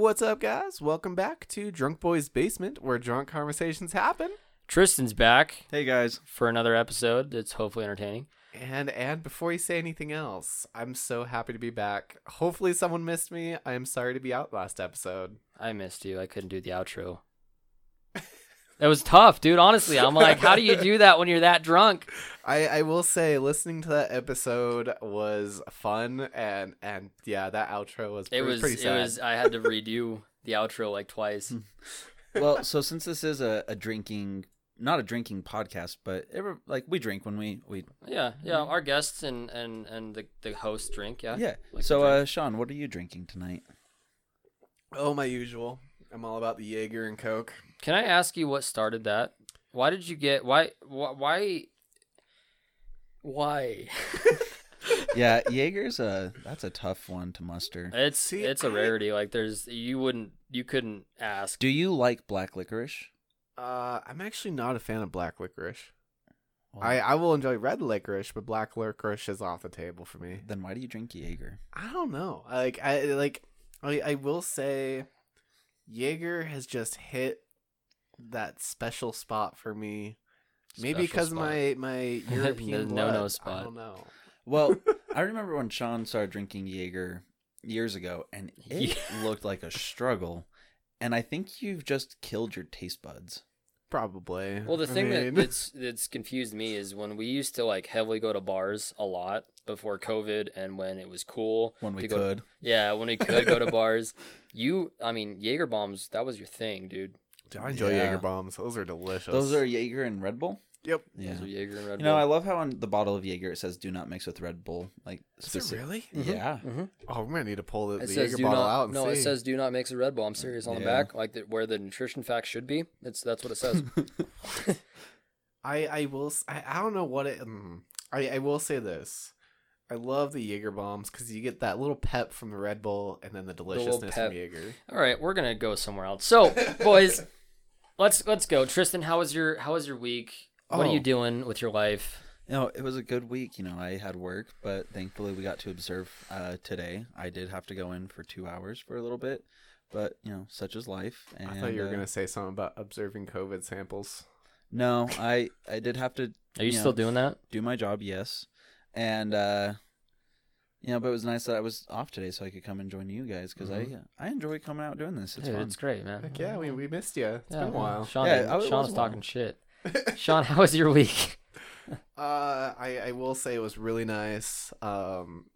What's up, guys? Welcome back to Drunk Boys Basement, where drunk conversations happen. Triston's back Hey guys. for another episode that's hopefully entertaining. And and before you say anything else, I'm so happy to be back. Hopefully, someone missed me. I am sorry to be out last episode. I missed you. I couldn't do the outro. That was tough, dude. Honestly, I'm like, how do you do that when you're that drunk? I, I will say, listening to that episode was fun, and and yeah, that outro was It was. pretty It was. I had to redo the outro like twice. Well, so since this is a, a drinking, not a drinking podcast, but ever, like we drink when we we Yeah, yeah. Our guests and and and the the host drink. Yeah. yeah. Like so, uh, Sean, what are you drinking tonight? oh my usual. I'm all about the Jaeger and Coke. Can I ask you what started that? Why did you get? Why? Why? Why? Why? Yeah, Jaeger's a that's a tough one to muster. It's See, it's a I- rarity. Like there's you wouldn't you couldn't ask. Do you like black licorice? Uh, I'm actually not a fan of black licorice. Well, I, I will enjoy red licorice, but black licorice is off the table for me. then why do you drink Jaeger? I don't know. I Like I like I I will say Jaeger has just hit that special spot for me. Maybe because spot. my my European no-no blood, I spot. don't know. Well, I remember when Sean started drinking Jaeger years ago, and it looked like a struggle. And I think you've just killed your taste buds. Probably. Well, the I thing mean- that that's that's confused me is when we used to like heavily go to bars a lot before COVID and when it was cool When we to go- could. yeah, when we could go to bars. You, I mean, Jaeger bombs. That was your thing, dude. Dude, I enjoy Yeah. Jaeger bombs. Those are delicious. Those are Jaeger and Red Bull. Yep. Yeah. Those are Jaeger and Red Bull. You know, I Bull. love how on the bottle of Jaeger it says "Do not mix with Red Bull." Like, Is it specific- really? Yeah. Mhm. Oh, we're gonna need to pull the, It the says Jaeger do bottle not. out and no, see. it says do not mix with Red Bull. I'm serious on the Yeah. back, like the, where the nutrition facts should be. It's that's what it says. I I will s- I, I don't know what it mm, I I will say this. I love the Jaeger bombs because you get that little pep from the Red Bull and then the deliciousness pep. from Jaeger. All right, we're gonna go somewhere else. So, boys, let's let's go. Triston, how was your how was your week? What are Oh. you doing with your life? You know, it was a good week. You know, I had work, but thankfully we got to observe uh, today. I did have to go in for two hours for a little bit, but you know, such is life. And, I thought you were uh, gonna say something about observing COVID samples. No, I I did have to Are you Yeah. still doing that? do my job, yes, and uh, you know, but it was nice that I was off today, so I could come and join you guys because I I enjoy coming out doing this. It's Dude, fun. it's great, man. Heck yeah, we, we missed you. It's Yeah, been a while. Sean, Yeah, didn't- I- it Sean was was while. talking shit. Sean, how was your week? Uh, I, I will say it was really nice. Um,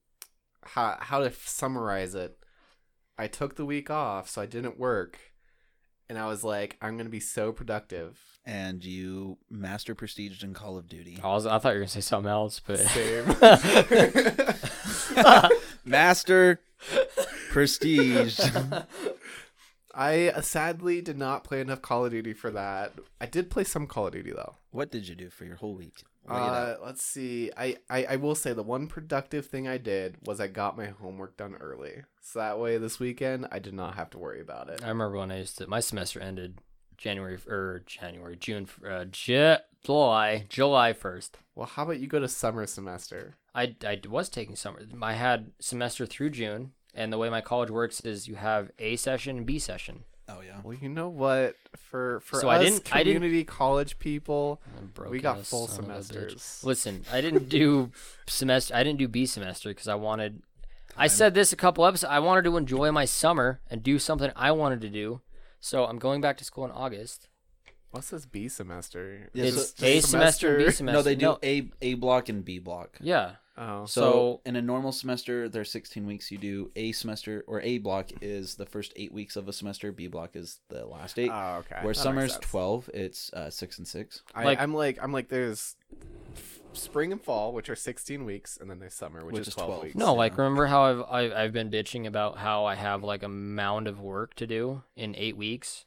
how how to summarize it? I took the week off, so I didn't work, and I was like, I'm gonna be so productive. And you master prestiged in Call of Duty. I, was, I thought you were gonna say something else, but Same. Master prestige. I uh, sadly did not play enough Call of Duty for that. I did play some Call of Duty though. what did you do for your whole week? Uh, let's see. I, I I will say the one productive thing I did was I got my homework done early, so that way this weekend I did not have to worry about it. I remember when I used to. My semester ended January or January, June, uh, Ju- July, July first. Well, how about you go to summer semester? I, I was taking summer. I had semester through June, and the way my college works is you have A session and B session. oh yeah. Well, you know what? For for So us I didn't- I didn't- community college people, we got full son of a bitch. semesters. Listen, I didn't do semester. I didn't do B semester because I wanted. I said this a couple episodes. I wanted to enjoy my summer and do something I wanted to do. So I'm going back to school in August. What's this B semester? Yeah, it's so- A semester, and B semester. No, they do A A block and B block. Yeah. Oh, So, So- in a normal semester, there's 16 weeks. You do A semester or A block is the first eight weeks of a semester. B block is the last eight. oh okay. Where That summer's 12, it's uh, six and six. I, Like- I'm like I'm like there's spring and fall, which are 16 weeks, and then there's summer, which, Which is is 12, 12. weeks. No, like remember how I've, I've I've been bitching about how I have like a mound of work to do in eight weeks.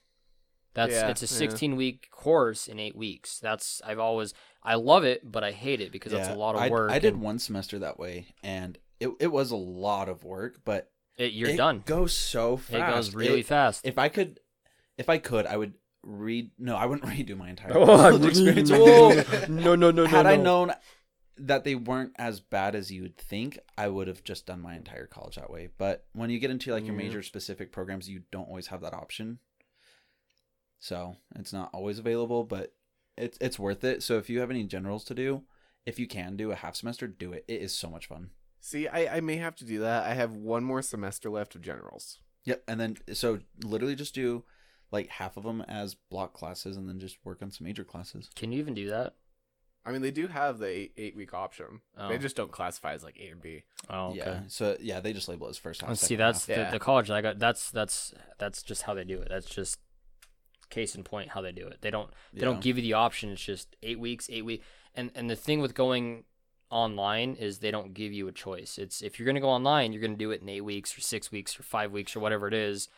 That's Yeah, it's a yeah. 16 week course in eight weeks. That's I've always I love it, but I hate it because that's a lot of I, work. I did and one semester that way, and it, it was a lot of work, but It, you're done. it done. goes so fast. It goes really fast. If I could, if I could, I would read. No, I wouldn't redo my entire Oh, experience. no, no, no, no, Had no, I known that they weren't as bad as you would think, I would have just done my entire college that way. But when you get into like your Yeah. major specific programs, you don't always have that option. So it's not always available, but it's it's worth it. So if you have any generals to do, if you can do a half semester, do it. It is so much fun. See, I, I may have to do that. I have one more semester left of generals. Yep. And then so literally just do like half of them as block classes, and then just work on some major classes. Can you even do that? I mean, they do have the eight, eight week option. Oh. They just don't classify as like A and B. Oh, okay. Yeah. So yeah, they just label it as first half. Let's see. That's half. the, Yeah. the college that I got. That's that's that's just how they do it. That's just case in point how they do it. They don't they Yeah. don't give you the option. It's just eight weeks, eight week. And and the thing with going online is they don't give you a choice. It's if you're gonna go online, you're gonna do it in eight weeks or six weeks or five weeks or whatever it is.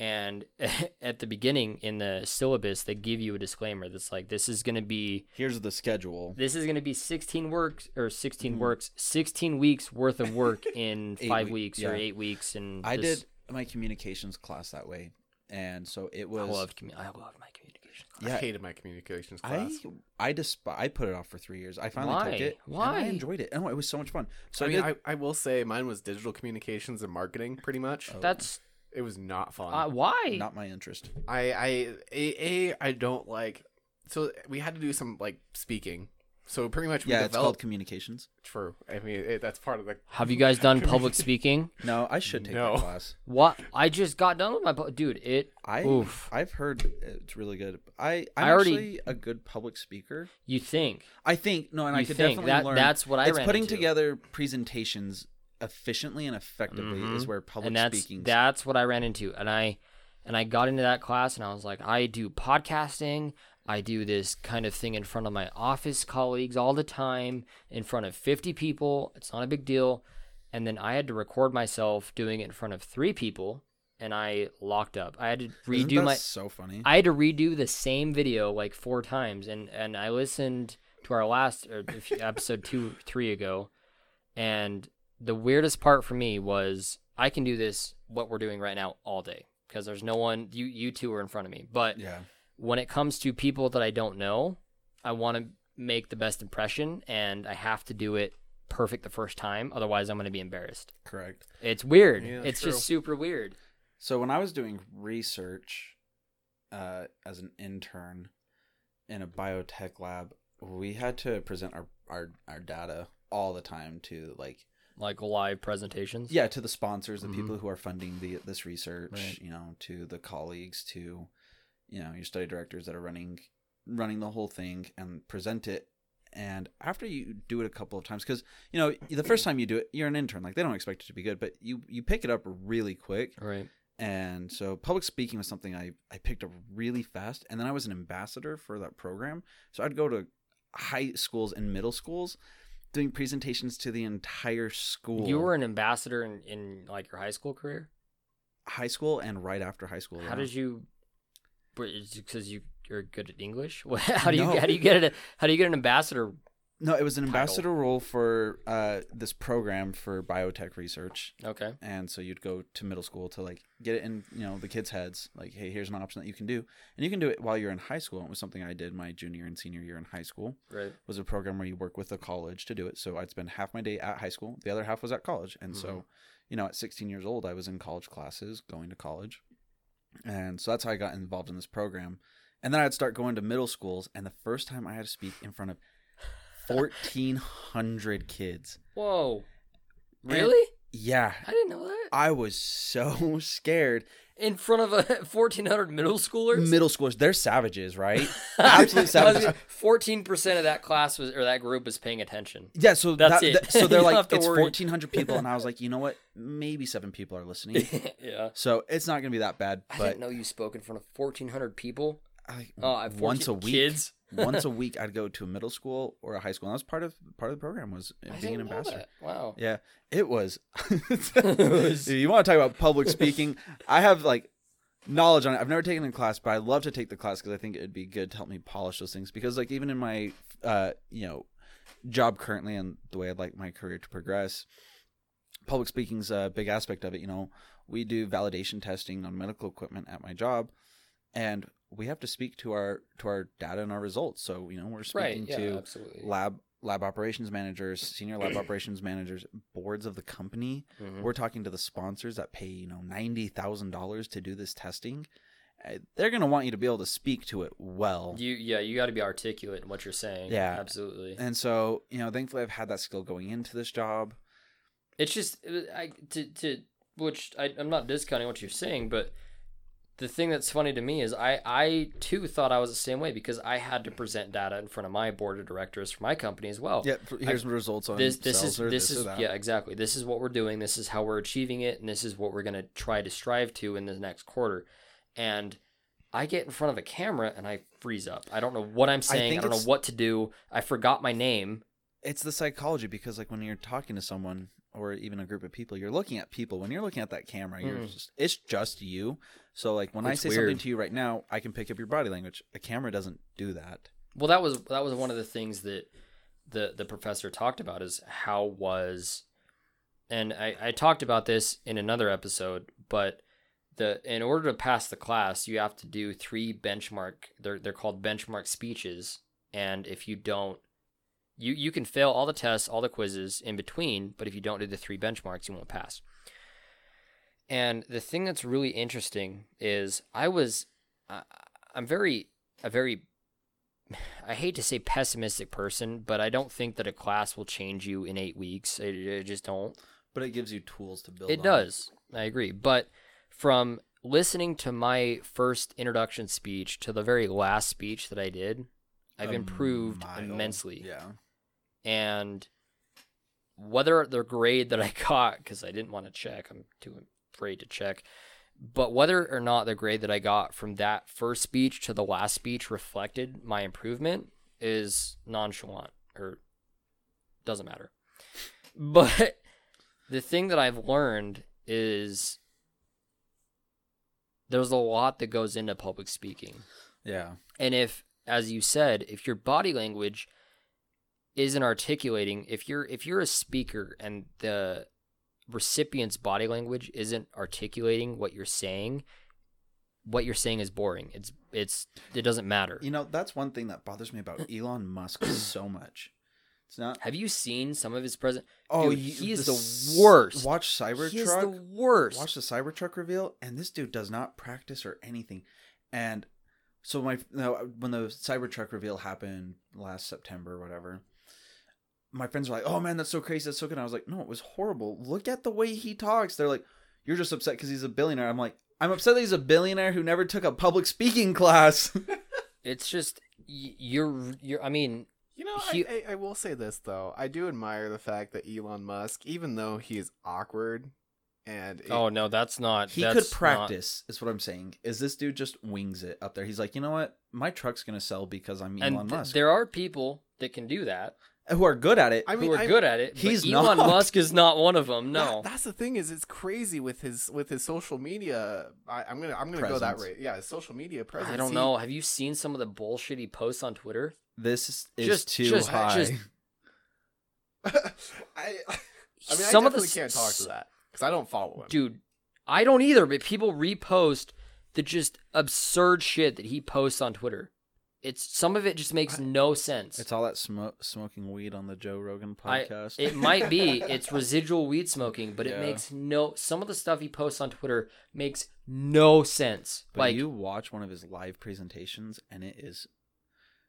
And at the beginning in the syllabus, they give you a disclaimer that's like, this is gonna be Here's the schedule. this is going to be 16 works or 16 Mhm. works 16 weeks worth of work in five week- weeks or eight weeks and I this- did my communications class that way, and so it I was. loved commu- I loved my communication class. Yeah. I hated my communications I class. I I desp- I put it off for three years. I finally Why? took it. Why? And I enjoyed it. And it was so much fun. So I I, mean, did, I, I will say mine was digital communications and marketing, pretty much. Oh. That's It was not fun. uh, why not my interest. I I a, a I don't like. So we had to do some like speaking. So pretty much we Yeah, it's called developed. communications. True. I mean, it, that's part of the. have you guys done public speaking No, I should take No. that class. what I just got done with my pu- dude it I Oof. I've heard it's really good. I I'm I already- actually a good public speaker. you think I think no, and I you could think definitely that learn. that's what I it's ran putting into. together presentations efficiently and effectively is mm-hmm. where public and that's speaking. that's what I ran into, and I and I got into that class, and I was like, I do podcasting, I do this kind of thing in front of my office colleagues all the time, in front of fifty people. It's not a big deal, and then I had to record myself doing it in front of three people, and I locked up. I had to redo my. so funny. I had to redo the same video like four times, and and I listened to our last uh, or episode two three ago, and the weirdest part for me was I can do this what we're doing right now all day because there's no one you you two are in front of me, but yeah. When it comes to people that I don't know, I want to make the best impression, and I have to do it perfect the first time, otherwise I'm going to be embarrassed. Correct. It's weird. Yeah, it's true. just super weird. So when I was doing research uh, as an intern in a biotech lab, we had to present our, our, our data all the time to like Like live presentations. yeah to the sponsors, the Mhm. people who are funding the this research, Right. you know, to the colleagues, to you know your study directors that are running running the whole thing and present it. And after you do it a couple of times, because you know the first time you do it, you're an intern, like they don't expect it to be good, but you you pick it up really quick Right. and so public speaking was something I, I picked up really fast and then i was an ambassador for that program so i'd go to high schools and middle schools doing presentations to the entire school You were an ambassador in, in like your high school career. high school and right after high school How yeah. did you? Because you you're good at English. How do you No. how do you get it? How do you get an ambassador? no it was an title? ambassador role for uh, this program for biotech research Okay. and so you'd go to middle school to like get it in you know the kids heads like hey here's an option that you can do and you can do it while you're in high school it was something i did my junior and senior year in high school Right. was a program where you work with a college to do it. So I'd spend half my day at high school, the other half was at college. And so, you know, at 16 years old, I was in college classes, going to college. And so that's how I got involved in this program. And then I'd start going to middle schools. And the first time I had to speak in front of 1,400 kids. Whoa. Really? Yeah. I didn't know that. I was so scared. In front of a 1,400 middle schoolers. Middle schoolers, they're savages, right? Absolute savages. Fourteen percent of that class was or that group was paying attention. Yeah, so That's that, it. that- so they're like it's worry. 1,400 people, and I was like, you know what? Maybe seven people are listening. yeah. So it's not gonna be that bad, I didn't know you spoke in front of 1,400 people. I, Oh, once a week, kids. Once a week, I'd go to a middle school or a high school. And that was part of part of the program was I being an ambassador. Wow. Yeah, it was. you want to talk about public speaking? I have like knowledge on it. I've never taken in class, but I love to take the class because I think it'd be good to help me polish those things. Because like even in my uh you know job currently and the way I'd like my career to progress, public speaking's a big aspect of it. You know, we do validation testing on medical equipment at my job, and we have to speak to our to our data and our results. So you know, we're Right. speaking Yeah. to absolutely. lab lab operations managers, senior lab operations managers, boards of the company. Mhm. We're talking to the sponsors that pay you know ninety thousand dollars to do this testing. Uh, They're gonna want you to be able to speak to it well. You yeah, you got to be articulate in what you're saying. Yeah. absolutely. And so, you know, thankfully I've had that skill going into this job. It's just uh, I to to which I, I'm not discounting what you're saying, but the thing that's funny to me is I I too thought I was the same way because I had to present data in front of my board of directors for my company as well. Yeah, here's the results on This this is or this, is yeah exactly. This is what we're doing. This is how we're achieving it, and this is what we're gonna try to strive to in the next quarter. And I get in front of a camera and I freeze up. I don't know what I'm saying. I, think don't know what to do. I forgot my name. It's the psychology because like when you're talking to someone or even a group of people, you're looking at people. When you're looking at that camera, you're Mm. just it's just you. So like when I It's say something to you right now, I can pick up your body language. A camera doesn't do that. Well, that was that was one of the things that the the professor talked about is how was, and I I talked about this in another episode, but the in order to pass the class, you have to do three benchmark. They're they're called benchmark speeches, and if you don't, you you can fail all the tests, all the quizzes in between, but if you don't do the three benchmarks, you won't pass. And the thing that's really interesting is I was, I, I'm very a very I hate to say pessimistic person, but I don't think that a class will change you in eight weeks. I, I just don't. But it gives you tools to build. It on. does. I agree. But from listening to my first introduction speech to the very last speech that I did, I've improved mile. immensely. Yeah. And whether the grade that I got, because I didn't want to check, I'm too afraid to check, but whether or not the grade that I got from that first speech to the last speech reflected my improvement is nonchalant or doesn't matter. But the thing that I've learned is there's a lot that goes into public speaking. Yeah. And if, as you said, if your body language isn't articulating, if you're if you're a speaker and the recipient's body language isn't articulating what you're saying, what you're saying is boring. It's it's it doesn't matter. You know, that's one thing that bothers me about Elon Musk so much. It's not. Have you seen some of his present? Oh, Dude, you- he is the the worst. Watch Cybertruck. He is the worst. Watch the Cybertruck reveal, and this dude does not practice or anything. And so my no, when the Cybertruck reveal happened last September or whatever, my friends were like, "Oh man, that's so crazy, that's so good." And I was like, "No, it was horrible. Look at the way he talks." They're like, "You're just upset because he's a billionaire." I'm like, "I'm upset that he's a billionaire who never took a public speaking class." It's just you're you're. I mean, You know, He- I, I, I will say this though. I do admire the fact that Elon Musk, even though he's awkward, and it- oh no, that's not. he that's could not- practice, is what I'm saying. Is this dude just wings it up there? He's like, you know what? My truck's gonna sell because I'm Elon and th- Musk. there are people that can do that. who are good at it. I mean, who are I- good at it. he's but Elon not. Musk is not one of them. No. That- that's the thing is it's crazy with his with his social media. I, I'm gonna I'm gonna go that way. Yeah, his social media presence. I don't He- know. Have you seen some of the bullshit he posts on Twitter? This is Just- too just- high. just- I I mean, some I of the definitely can't talk to that because I don't follow him. Dude, I don't either, but people repost the just absurd shit that he posts on Twitter. It's some of it just makes no sense. It's all that smoke, smoking weed on the Joe Rogan I- podcast. it might be it's residual weed smoking, but it makes no some of the stuff he posts on Twitter makes no sense. but like you watch one of his live presentations, and it is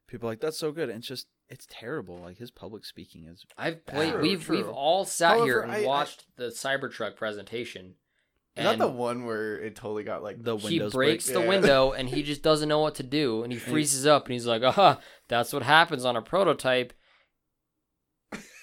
people are like that's so good. And it's just it's terrible. Like his public speaking is. I've True, played we've true. we've all sat here and I- I- watched the Cybertruck presentation. Is that the one where it totally got like The he windows breaks break. the Yeah. window and he just doesn't know what to do and he freezes up and he's like, "Ah, that's what happens on a prototype."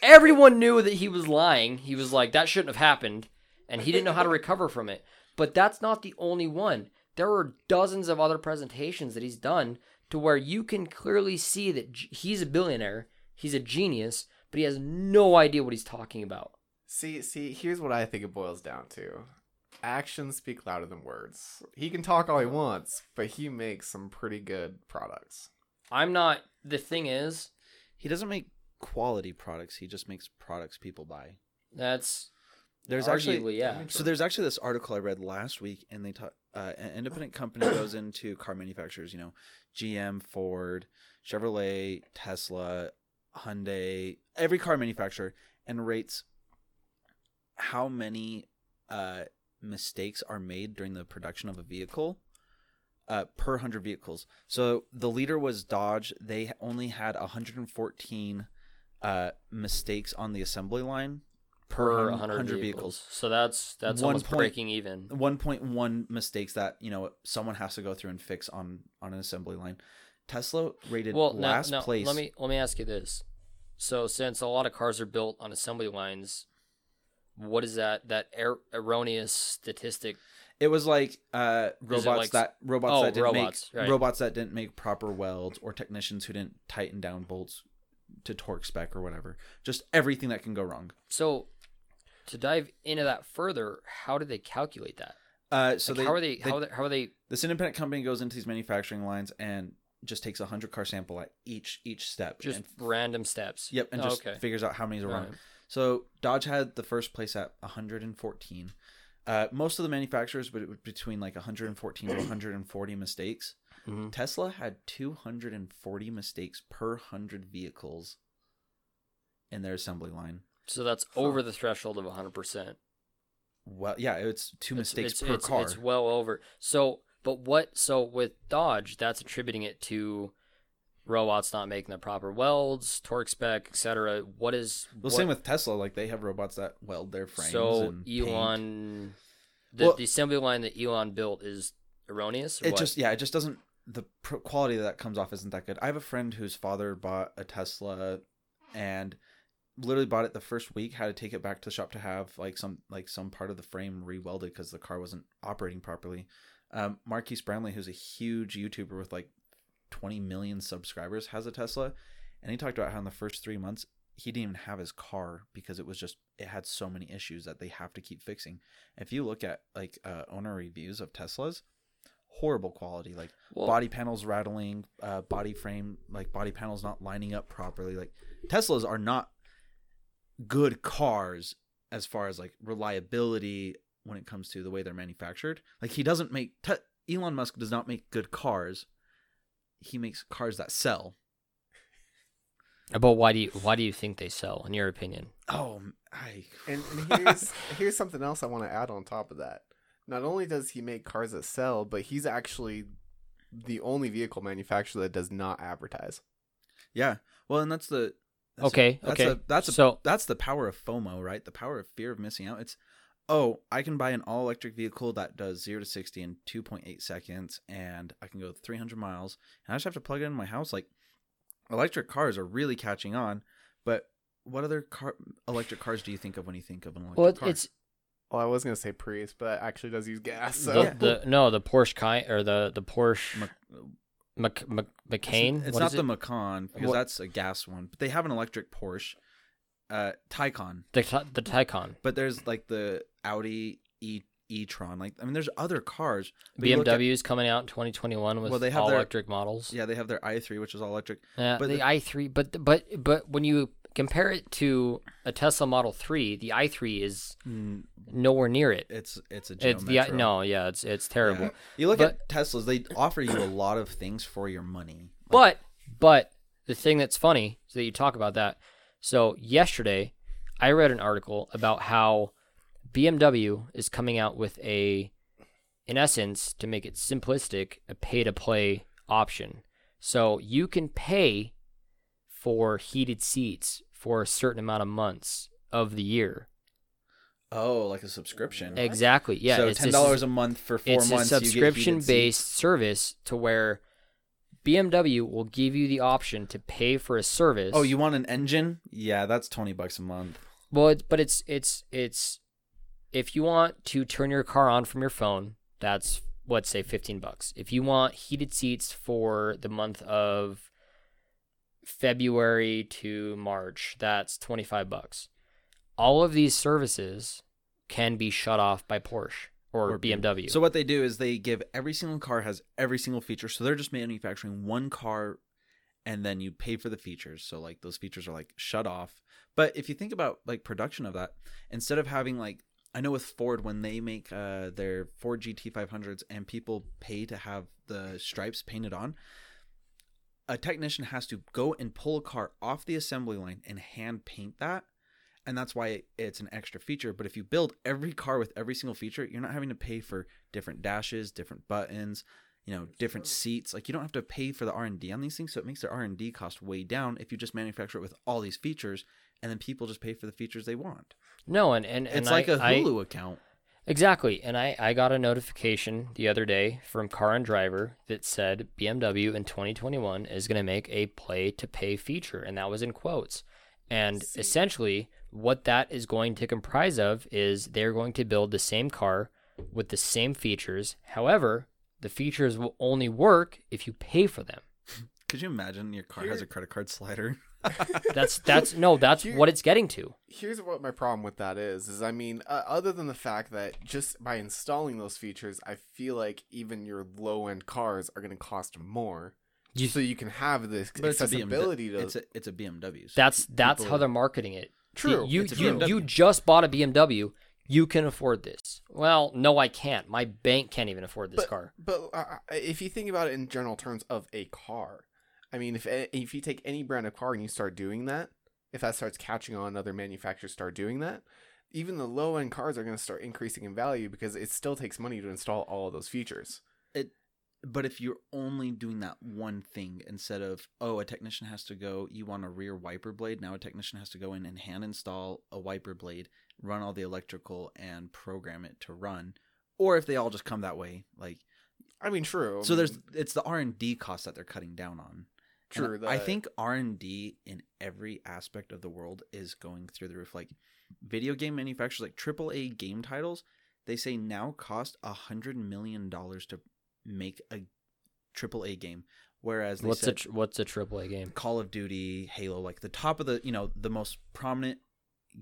Everyone knew that he was lying. He was like, "That shouldn't have happened," and he didn't know how to recover from it. But that's not the only one. There are dozens of other presentations that he's done to where you can clearly see that he's a billionaire, he's a genius, but he has no idea what he's talking about. See, see, here's what I think it boils down to. Actions speak louder than words. He can talk all he wants, but he makes some pretty good products. I'm not. The thing is, He doesn't make quality products. He just makes products people buy. that's There's arguably actually yeah. So there's actually this article I read last week, and they talk uh, an independent company goes into car manufacturers. You know, GM, Ford, Chevrolet, Tesla, Hyundai, every car manufacturer, and rates how many uh, mistakes are made during the production of a vehicle uh, per 100 vehicles. So the leader was Dodge. They only had 114 uh, mistakes on the assembly line per 100 100, vehicles. So that's that's One almost point- breaking even. 1.1 mistakes that you know someone has to go through and fix on on an assembly line. Tesla rated Well, last now place. let me let me ask you this. So since a lot of cars are built on assembly lines, what is that that er- erroneous statistic? It was like uh, robots like- that robots Oh, that didn't robots, make right. robots that didn't make proper welds or technicians who didn't tighten down bolts to torque spec or whatever. Just everything that can go wrong. So to dive into that further, how do they calculate that? Uh, so Like, they, how are they, they how are they how are they this independent company goes into these manufacturing lines and just takes a hundred car sample at each each step. just and, random steps? yep, and Oh, just okay. figures out how many's are wrong. Alright. So Dodge had the first place at 114. Uh, most of the manufacturers would between like 114 to 140 mistakes. Mhm. Tesla had 240 mistakes per 100 vehicles in their assembly line. So that's over the threshold of 100%. Well, yeah, it's two It's- mistakes it's, per it's, car. It's well over. So, but what? So with Dodge, that's attributing it to robots not making the proper welds, torque spec, etc. What is? well, what, same with Tesla. Like they have robots that weld their frames. so. Elon, the, Well- the assembly line that Elon built is erroneous. Or it what? just yeah, it just doesn't. The quality that comes off isn't that good. I have a friend whose father bought a Tesla, and literally bought it the first week. Had to take it back to the shop to have like some like some part of the frame rewelded because the car wasn't operating properly. Um, Marques Brownlee, who's a huge YouTuber with like 20 million subscribers, has a Tesla, and he talked about how in the first three months he didn't even have his car because it was just it had so many issues that they have to keep fixing. If you look at like uh, owner reviews of Teslas, horrible quality, like Well, body panels rattling, uh, body frame like body panels not lining up properly. Like Teslas are not good cars as far as like reliability when it comes to the way they're manufactured. Like he doesn't make te- Elon Musk does not make good cars. He makes cars that sell. Uh, but why do you why do you think they sell? In your opinion? Oh, I And, and here's here's something else I want to add on top of that. Not only does he make cars that sell, but he's actually the only vehicle manufacturer that does not advertise. yeah. Well, and that's the that's Okay, That's okay. A, that's a, So- that's the power of FOMO, right? The power of fear of missing out. It's oh, I can buy an all electric vehicle that does zero to sixty in two point eight seconds, and I can go three hundred miles, and I just have to plug it in my house. Like electric cars are really catching on, but what other car electric cars do you think of when you think of an electric Well, car? it's Well, I was gonna say Prius, but it actually does use gas. So the, the no the Porsche Cay or the the Porsche Mac- Mac, Mac, Macan. It's, it's not the it? Macan because What- that's a gas one, but they have an electric Porsche, uh, Taycan. the the Taycan. But there's like the Audi e e-tron. Like I mean, there's other cars. you at- coming out in 2021 with Well, they have all their- electric models. yeah, they have their i3, which is all electric. Yeah, but the, the- i3, but but but when you compare it to a Tesla Model 3, the i3 is mm. nowhere near it. It's it's a It's the Metro. no, yeah, it's it's terrible. Yeah. You look But- at Teslas; they offer you a lot of things for your money. But but the thing that's funny is that you talk about that. So yesterday, I read an article about how BMW is coming out with a, in essence, to make it simplistic, a pay-to-play option. So you can pay for heated seats for a certain amount of months of the year. Oh, like a subscription. Exactly. Yeah. so it's ten dollars a month for four it's months. a get heated subscription based service to where BMW will give you the option to pay for a service. Oh, you want an engine? Yeah, that's twenty bucks a month. well, it, but it's it's it's if you want to turn your car on from your phone, that's let's say fifteen bucks. If you want heated seats for the month of February to March, that's twenty five bucks. All of these services can be shut off by Porsche or, Or BMW. So what they do is they give every single car has every single feature. So they're just manufacturing one car and then you pay for the features. So like those features are like shut off. But if you think about like production of that, instead of having like I know with Ford when they make uh, their Ford GT500s and people pay to have the stripes painted on, a technician has to go and pull a car off the assembly line and hand paint that and that's why it's an extra feature. But if you build every car with every single feature you're not having to pay for different dashes different buttons you know different seats. Like you don't have to pay for the r&d on these things so it makes their r&d cost way down if you just manufacture it with all these features and then people just pay for the features they want. No, and and, and it's like I- a I- hulu account Exactly. And I, I got a notification the other day from Car and Driver that said BMW in 2021 is going to make a play to pay feature. And that was in quotes. And essentially, what that is going to comprise of is they're going to build the same car with the same features. However, the features will only work if you pay for them. could you imagine your car has a credit card slider That's that's no, that's Here- what it's getting to. Here's what my problem with that is: is I mean, uh, other than the fact that just by installing those features, I feel like even your low end cars are going to cost more. You- so you can have this but it's a accessibility BMW. to. It's a, it's a BMW. so That's that's people- how they're marketing it. True, You it's you, you just bought a BMW. You can afford this. Well, no, I can't. My bank can't even afford this but, car. But uh, if you think about it in general terms of a car, I mean, if if you take any brand of car and you start doing that, if that starts catching on, other manufacturers start doing that. Even the low end cars are going to start increasing in value because it still takes money to install all of those features. it but if you're only doing that one thing instead of oh a technician has to go you want a rear wiper blade now a technician has to go in and hand install a wiper blade run all the electrical and program it to run or if they all just come that way like I mean, true. so there's it's the r&d cost that they're cutting down on And true. i think r&d in every aspect of the world is going through the roof like video game manufacturers like aaa game titles they say now cost a hundred million dollars to make a AAA game, whereas they What's a said tr- what's a AAA game? Call of Duty, Halo, like the top of the you know the most prominent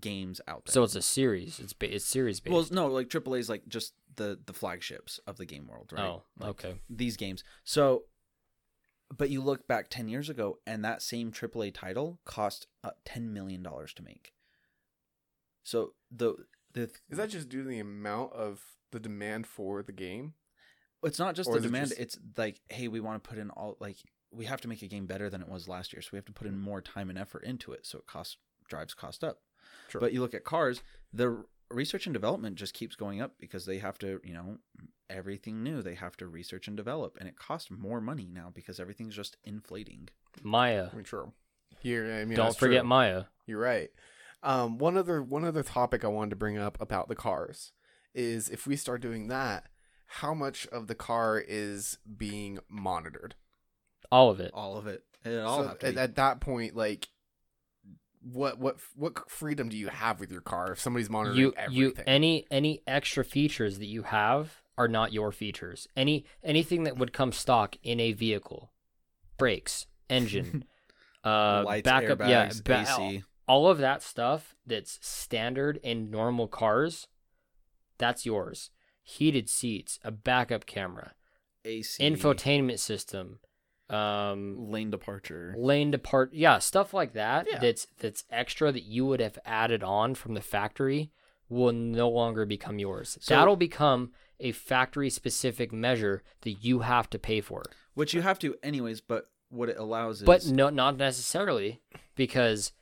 games out there. So it's a series. It's ba- it's series based. well, no, like AAA is like just the the flagships of the game world, right? Oh, Like, okay. These games. So, but you look back ten years ago, and that same AAA title cost uh, ten million dollars to make. So the the is that just due to the amount of the demand for the game? it's not just Or the is it demand just- it's like hey we want to put in all like we have to make a game better than it was last year so we have to put in more time and effort into it so it costs drives cost up Sure. but you look at cars the research and development just keeps going up because they have to you know everything new they have to research and develop and it costs more money now because everything's just inflating Maya. I mean, true. Here, I mean, Don't forget true. Maya. You're right. Um, one other one other topic I wanted to bring up about the cars is if we start doing that, how much of the car is being monitored? All of it. all of it it all So at, at that point, like, what what what freedom do you have with your car if somebody's monitoring You you everything? any any extra features that you have are not your features. Any anything that would come stock in a vehicle, brakes, engine, uh, Lights, backup, airbags, yeah, ba- AC. all of that stuff that's standard in normal cars, that's yours. Heated seats, a backup camera, AC infotainment system, um, lane departure lane depart, yeah, stuff like that. Yeah. That's that's extra that you would have added on from the factory will no longer become yours. So- That'll become a factory specific measure that you have to pay for. which you have to anyways but what it allows is But no, not necessarily, because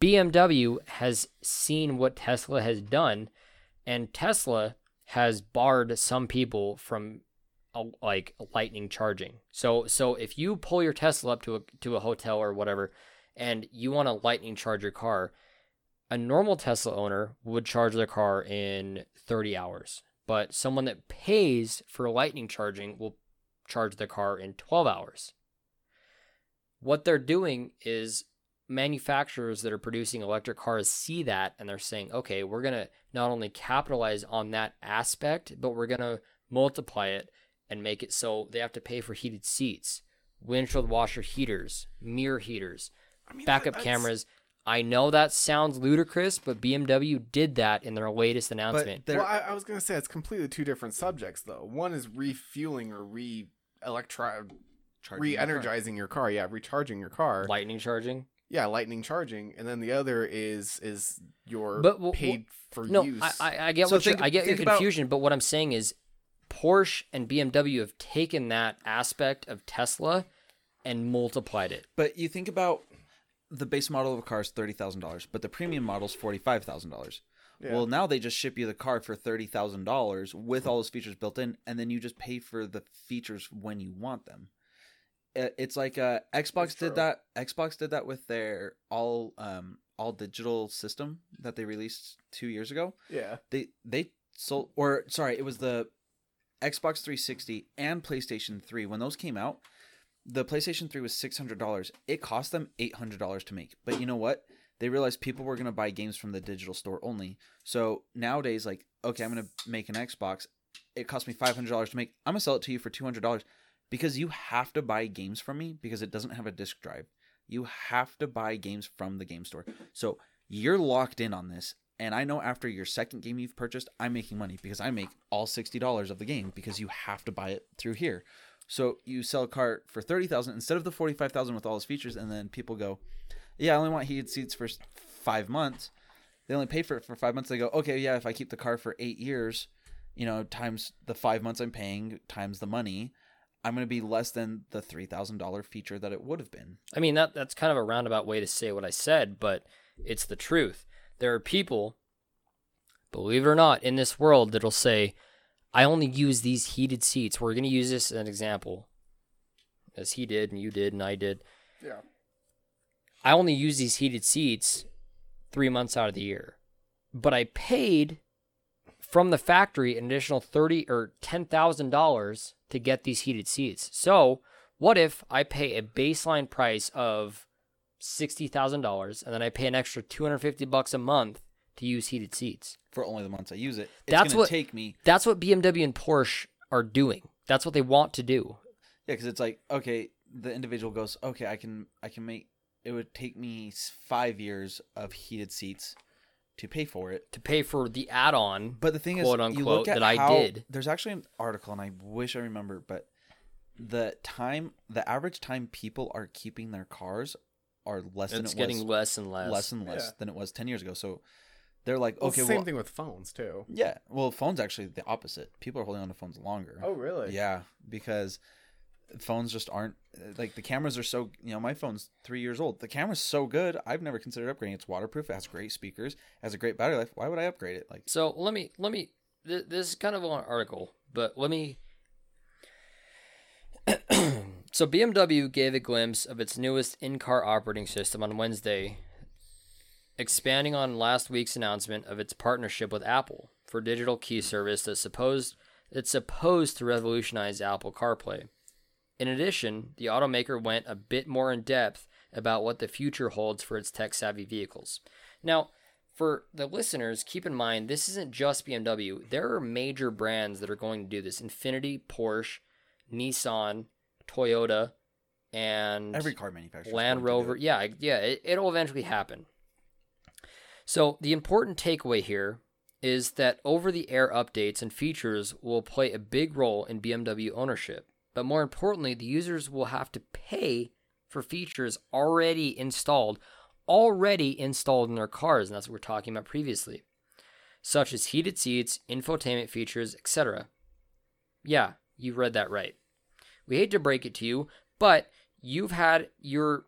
BMW has seen what Tesla has done, and Tesla has barred some people from uh, like lightning charging. So, so if you pull your Tesla up to a to a hotel or whatever, and you want to lightning charge your car, a normal Tesla owner would charge their car in 30 hours, but someone that pays for lightning charging will charge their car in 12 hours what they're doing is manufacturers that are producing electric cars see that and they're saying, okay, we're going to not only capitalize on that aspect, but we're going to multiply it and make it so they have to pay for heated seats, windshield washer heaters, mirror heaters, I mean, backup that- cameras. I know that sounds ludicrous, but BMW did that in their latest announcement. there- Well, I, I was gonna say it's completely two different subjects though. One is refueling or re electro charging your car. re-energizing your car. Yeah, recharging your car. lightning charging. yeah, lightning charging, and then the other is is your But w- paid for No, use. I, I, I get So what you're, think- I get your think about- confusion, but what I'm saying is Porsche and BMW have taken that aspect of Tesla and multiplied it. But you think about the base model of a car is thirty thousand dollars, but the premium model is forty five thousand dollars. Yeah. Well, now they just ship you the car for thirty thousand dollars with all those features built in, and then you just pay for the features when you want them. It's like uh, Xbox did that. Xbox did that with their all um, all digital system that they released two years ago. Yeah. They they sold or sorry, it was the Xbox 360 and PlayStation 3 when those came out. The PlayStation 3 was $600. It cost them $800 to make. But you know what? They realized people were going to buy games from the digital store only. So nowadays like, okay, I'm going to make an Xbox. It cost me $500 to make. I'm going to sell it to you for $200 because you have to buy games from me because it doesn't have a disc drive. You have to buy games from the game store. So you're locked in on this. And I know after your second game you've purchased, I'm making money because I make all $60 of the game because you have to buy it through here. So you sell a car for 30000 instead of the 45000 with all its features. And then people go, yeah, I only want heated seats for five months. They only pay for it for five months. They go, okay, yeah, if I keep the car for eight years, you know, times the five months I'm paying, times the money, I'm going to be less than the $3,000 feature that it would have been. I mean that that's kind of a roundabout way to say what I said, but it's the truth. There are people, believe it or not, in this world that'll say, "I only use these heated seats." We're going to use this as an example, as he did and you did and I did. Yeah. I only use these heated seats three months out of the year, but I paid from the factory an additional thirty or ten thousand dollars to get these heated seats. So what if I pay a baseline price of sixty thousand dollars and then I pay an extra two hundred fifty bucks a month to use heated seats? For only the months I use it, it's That's what- take me That's what BMW and Porsche are doing. That's what they want to do. Yeah, because it's like okay, the individual goes, okay, I can, I can make. It would take me five years of heated seats to pay for it. To pay for the add-on, But the thing Quote, is, you unquote, look at that I did. There's actually an article, and I wish I remember, but the time, the average time people are keeping their cars are less it's than it getting was less and less. less and less Yeah. than it was ten years ago. So they're like, Well, okay, same well, thing with phones too. yeah, well, phones actually the opposite. People are holding on to phones longer. Oh, really? Yeah, because phones just aren't like the cameras are so you know my phone's three years old. The camera's so good. I've never considered upgrading. It's waterproof. It has great speakers. It has a great battery life. Why would I upgrade it? Like So let me let me. Th- this is kind of an article, but let me. so BMW gave a glimpse of its newest in-car operating system on Wednesday, expanding on last week's announcement of its partnership with Apple for digital key service that's supposed it's supposed to revolutionize Apple CarPlay. In addition, the automaker went a bit more in depth about what the future holds for its tech-savvy vehicles. Now, for the listeners, keep in mind this isn't just BMW. There are major brands that are going to do this: Infiniti, Porsche, Nissan, Toyota, and every car manufacturer. Land Rover. Yeah, yeah, it, it'll eventually happen. So the important takeaway here is that over-the-air updates and features will play a big role in BMW ownership. But more importantly, the users will have to pay for features already installed, already installed in their cars, and that's what we're talking about previously, such as heated seats, infotainment features, etc. Yeah, you read that right. We hate to break it to you, but you've had your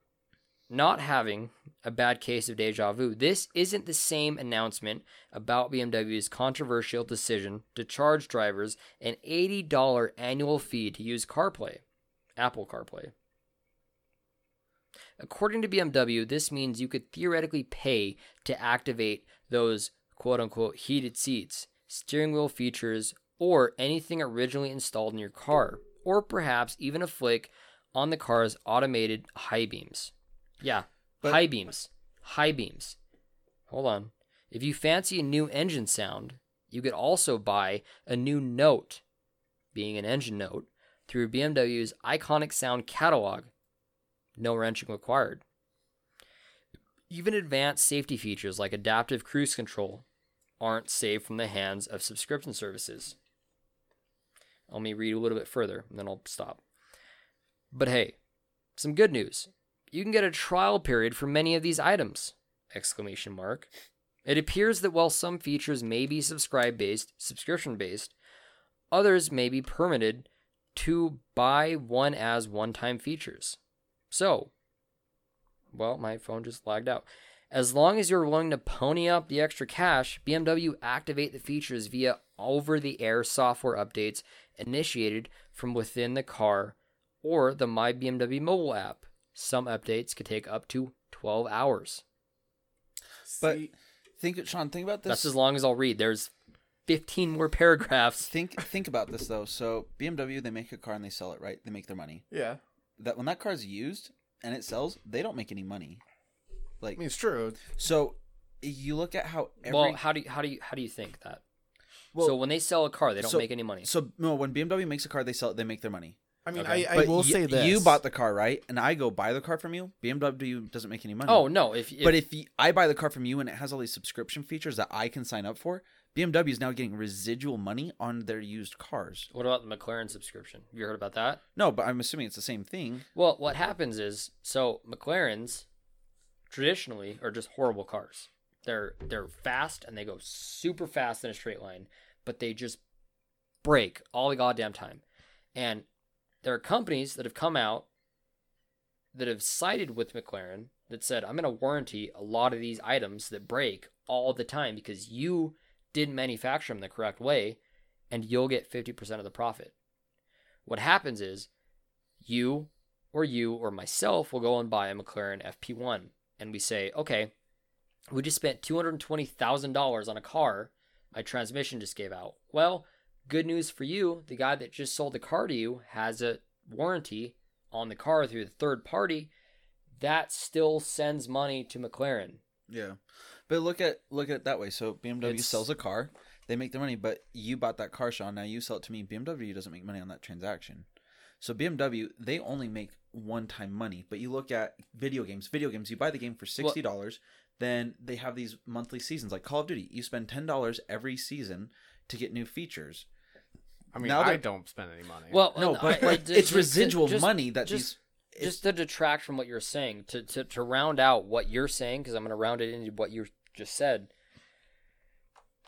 not having a bad case of deja vu. This isn't the same announcement about BMW's controversial decision to charge drivers an $80 annual fee to use CarPlay, Apple CarPlay. According to BMW, this means you could theoretically pay to activate those quote unquote heated seats, steering wheel features, or anything originally installed in your car, or perhaps even a flick on the car's automated high beams. Yeah, But- high beams. High beams. Hold on. If you fancy a new engine sound, you could also buy a new note, being an engine note, through BMW's iconic sound catalog. No wrenching required. Even advanced safety features like adaptive cruise control aren't safe from the hands of subscription services. Let me read a little bit further and then I'll stop. But hey, some good news. You can get a trial period for many of these items. Exclamation mark. It appears that while some features may be subscribe based, subscription based, others may be permitted to buy one as one time features. So, well, my phone just lagged out. As long as you're willing to pony up the extra cash, BMW activate the features via over-the-air software updates initiated from within the car or the My BMW mobile app. Some updates could take up to 12 hours. But See, think, Sean, think about this. That's as long as I'll read. There's 15 more paragraphs. think think about this though. So BMW, they make a car and they sell it, right? They make their money. yeah, That when that car is used and it sells, they don't make any money. I Like mean it's true. so, you look at how every Well, how do you, how do you how do you think that? Well, so when they sell a car, they don't so- make any money. so no, when BMW makes a car, they sell it, they make their money. I mean, Okay. I, I But will y- say this: you bought the car, right? And I go buy the car from you. BMW doesn't make any money. Oh no! If, if but if y- I buy the car from you and it has all these subscription features that I can sign up for, BMW is now getting residual money on their used cars. what about the McLaren subscription? Have you heard about that? No, but I'm assuming it's the same thing. Well, what happens is so McLarens traditionally are just horrible cars. They're they're fast and they go super fast in a straight line, but they just break all the goddamn time. And there are companies that have come out that have sided with McLaren that said, I'm going to warranty a lot of these items that break all the time because you didn't manufacture them the correct way and you'll get 50% of the profit. What happens is you or you or myself will go and buy a McLaren FP1 and we say, okay, we just spent $220,000 on a car my transmission just gave out. Well, good news for you. The guy that just sold the car to you has a warranty on the car through the third party. That still sends money to McLaren. Yeah, but look at look at it that way. So BMW It's- sells a car, they make the money, but you bought that car, Sean. Now you sell it to me. BMW doesn't make money on that transaction. So BMW they only make one time money. But you look at video games. Video games, you buy the game for sixty dollars, then they have these monthly seasons like Call of Duty. You spend ten dollars every season to get new features. I mean, Now I they're- don't spend any money. Well, No, and but I- I- like it's ju- residual just- money that just, these. just to detract from what you're saying, to to, to round out what you're saying, because I'm going to round it into what you just said.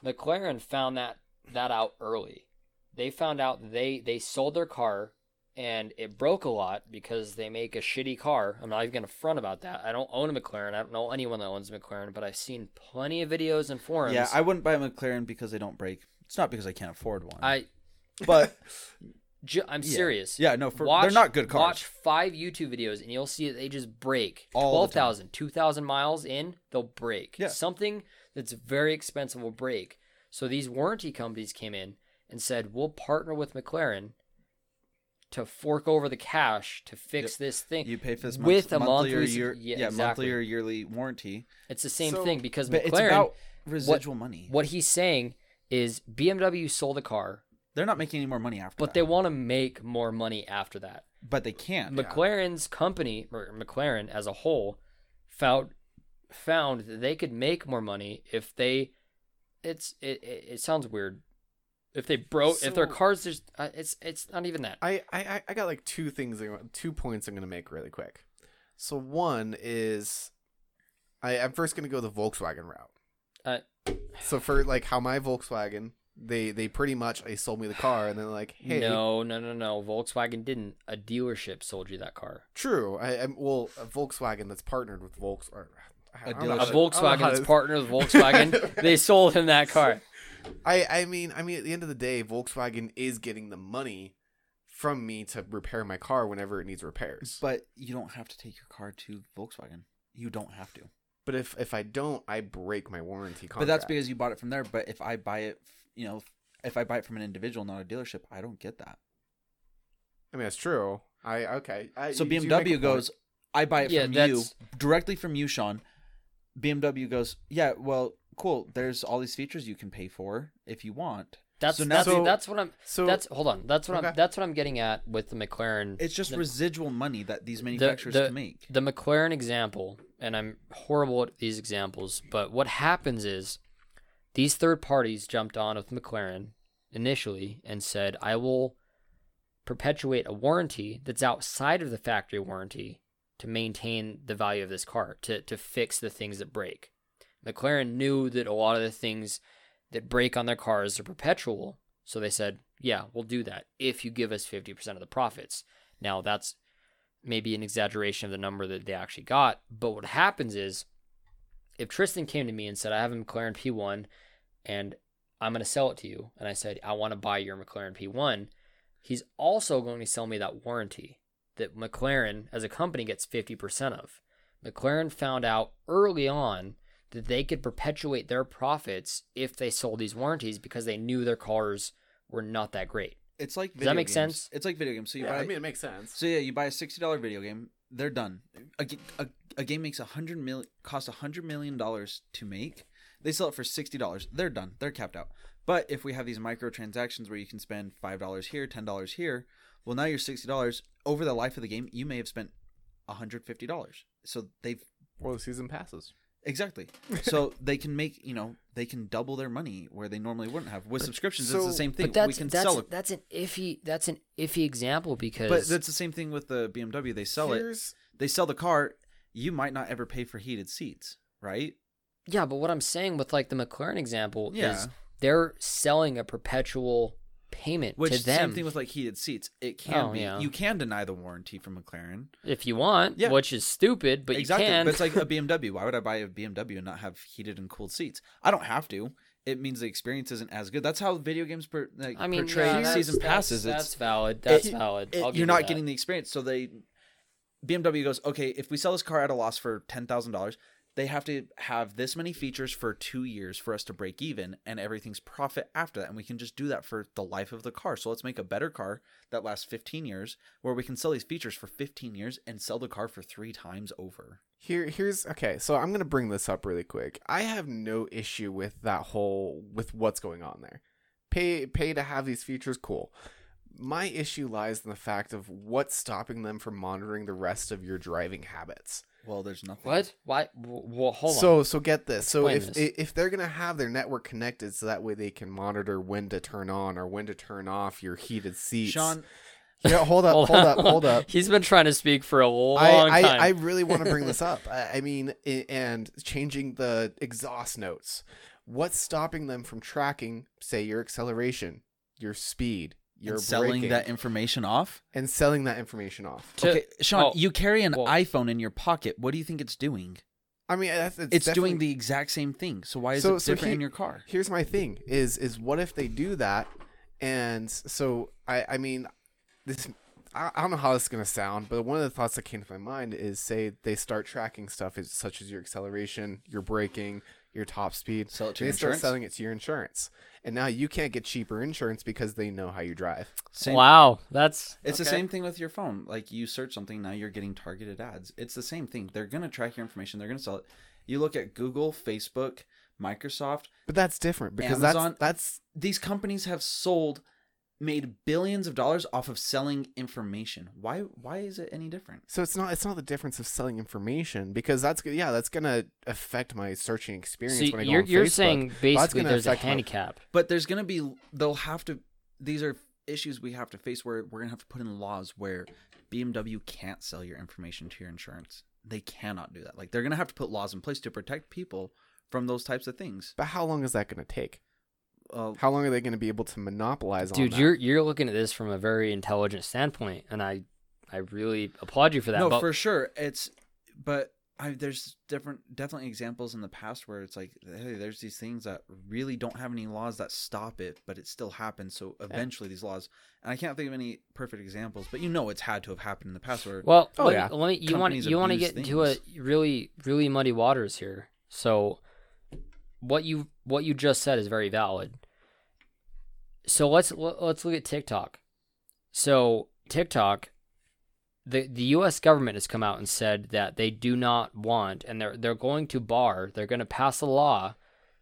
McLaren found that that out early. They found out they they sold their car and it broke a lot because they make a shitty car. I'm not even gonna front about that. I don't own a McLaren. I don't know anyone that owns a McLaren, but I've seen plenty of videos and forums. Yeah, I wouldn't buy a McLaren because they don't break. It's not because I can't afford one. I but I'm Yeah. serious. yeah, no, for they're not good cars. Watch five YouTube videos and you'll see that they just break. All the 12,000, 2,000 miles in, they'll break. Yeah. Something that's very expensive will break. So these warranty companies came in and said, we'll partner with McLaren to fork over the cash to fix Yep. this thing. You pay for this With month, a monthly or monthly- year, yeah, yeah, exactly. monthly or yearly warranty. it's the same So- thing because McLaren, it's about residual money. what he's saying is BMW sold a car, They're not making any more money after but that. they want to make more money after that. but they can't. McLaren's company or McLaren as a whole found found that they could make more money if they it's it it, it sounds weird if they broke if their cars just uh, it's it's not even that I, I I got like two things, two points I'm gonna make really quick. So one is, I I'm first gonna go the Volkswagen route. uh, So for like how my Volkswagen, they they pretty much they sold me the car and then like, hey, no no no no Volkswagen didn't a dealership sold you that car true. I I'm well a Volkswagen that's partnered with Volks or I A don't know a how dealership. to- I don't know Volkswagen that's partnered with Volkswagen they sold him that car I I mean I mean at the end of the day, Volkswagen is getting the money from me to repair my car whenever it needs repairs. But you don't have to take your car to Volkswagen. You don't have to. But if if I don't, I break my warranty contract. But that's because you bought it from there. But if I buy it, you know, if I buy it from an individual, not a dealership, I don't get that. I mean that's true. I okay. I, So you do make a BMW goes, I buy it Yeah, from you directly from you, Sean. BMW goes, yeah, well, cool. There's all these features you can pay for if you want. that's So now that's, they- that's what I'm so that's hold on that's what I'm that's what I'm getting at with the McLaren It's just the- residual money that these manufacturers the- can make. the McLaren example, and I'm horrible at these examples, but what happens is these third parties jumped on with McLaren initially and said, I will perpetuate a warranty that's outside of the factory warranty to maintain the value of this car, to, to fix the things that break. McLaren knew that a lot of the things that break on their cars are perpetual. So they said, yeah, we'll do that if you give us 50% of the profits. Now that's maybe an exaggeration of the number that they actually got. But what happens is, if Triston came to me and said, "I have a McLaren P1, and I'm going to sell it to you," and I said, "I want to buy your McLaren P1," he's also going to sell me that warranty that McLaren as a company gets 50% of. McLaren found out early on that they could perpetuate their profits if they sold these warranties because they knew their cars were not that great. It's like Does that video make games. sense? It's like video games. So you Yeah, buy I mean, it makes sense. So yeah, you buy a sixty dollar video game. They're done. A game makes a hundred million costs a hundred million dollars to make. They sell it for sixty dollars. They're done. They're capped out. But if we have these microtransactions where you can spend five dollars here, ten dollars here, well now you're sixty dollars over the life of the game. You may have spent hundred fifty dollars. So they've Or the season passes. exactly. So they can make you know they can double their money where they normally wouldn't have. With subscriptions, it's the same thing. But that's we can that's sell it. that's an iffy that's an iffy example because But that's the same thing with the BMW. They sell it. They sell the car, you might not ever pay for heated seats, right? Yeah, but what I'm saying with like the McLaren example Yeah. is they're selling a perpetual payment Which to them same thing with like heated seats. It can Oh, be. yeah. You can deny the warranty from McLaren. if you want, Yeah. which is stupid, but exactly. you can. But it's like a BMW. Why would I buy a BMW and not have heated and cooled seats? I don't have to. It means the experience isn't as good. That's how video games per, like, I mean, portray yeah, season that's- passes. That's, it's valid. That's it- valid. it- you're you not that. getting the experience. So they BMW goes, okay, if we sell this car at a loss for ten thousand dollars, they have to have this many features for two years for us to break even, and everything's profit after that. And we can just do that for the life of the car. So let's make a better car that lasts fifteen years, where we can sell these features for fifteen years and sell the car for three times over. Here, here's okay. So I'm gonna bring this up really quick. I have no issue with that whole with what's going on there. Pay, pay to have these features, cool. My issue lies in the fact of what's stopping them from monitoring the rest of your driving habits. Well, there's nothing. What? Why? Well, hold on. so, so get this. So if this. if they're gonna have their network connected, so that way they can monitor when to turn on or when to turn off your heated seats. Sean, yeah, hold up, hold, up, hold up. He's been trying to speak for a long I, time. I, I really want to bring this up. I, I mean, and changing the exhaust notes. What's stopping them from tracking, say, your acceleration, your speed, your and selling braking, that information off. and selling that information off? To- okay, Sean, oh, you carry an well- iPhone in your pocket. What do you think it's doing? I mean, that's, it's, It's, doing the exact same thing. So why is So- it so different he- in your car? Here's my thing: is is what if they do that, and so I I mean, this I, I don't know how this is gonna sound, but one of the thoughts that came to my mind is say they start tracking stuff as, such as your acceleration, your braking, your top speed. Sell it to they your start insurance? selling it to your insurance, and now you can't get cheaper insurance because they know how you drive. Same, wow, that's It's the okay. same thing with your phone. Like you search something, now you're getting targeted ads. It's the same thing. They're gonna track your information. They're gonna sell it. You look at Google, Facebook, Microsoft. But that's different because Amazon- that's that's These companies have sold, made billions of dollars off of selling information. Why? Why is it any different? so it's not it's not the difference of selling information because that's go- yeah that's gonna affect my searching experience So when I go you're on you're Facebook. saying basically there's a affect my- handicap. But there's gonna be. They'll have to. These are issues we have to face where we're gonna have to put in laws where BMW can't sell your information to your insurance. They cannot do that. Like they're gonna have to put laws in place to protect people from those types of things. But how long is that going to take? Uh, How long are they going to be able to monopolize on Dude, you're you're looking at this from a very intelligent standpoint, and I I really applaud you for that. no, but for sure. It's but I there's different definitely examples in the past where it's like hey, there's these things that really don't have any laws that stop it, but it still happens. So eventually these laws and I can't think of any perfect examples, but you know it's had to have happened in the past where Well, Oh, let, yeah. let me, you want you want to abuse get into a really really muddy waters here. So, what you what you just said is very valid. So let's let- let's look at TikTok. So TikTok, the the U.S. government has come out and said that they do not want, and they're they're going to bar, they're going to pass a law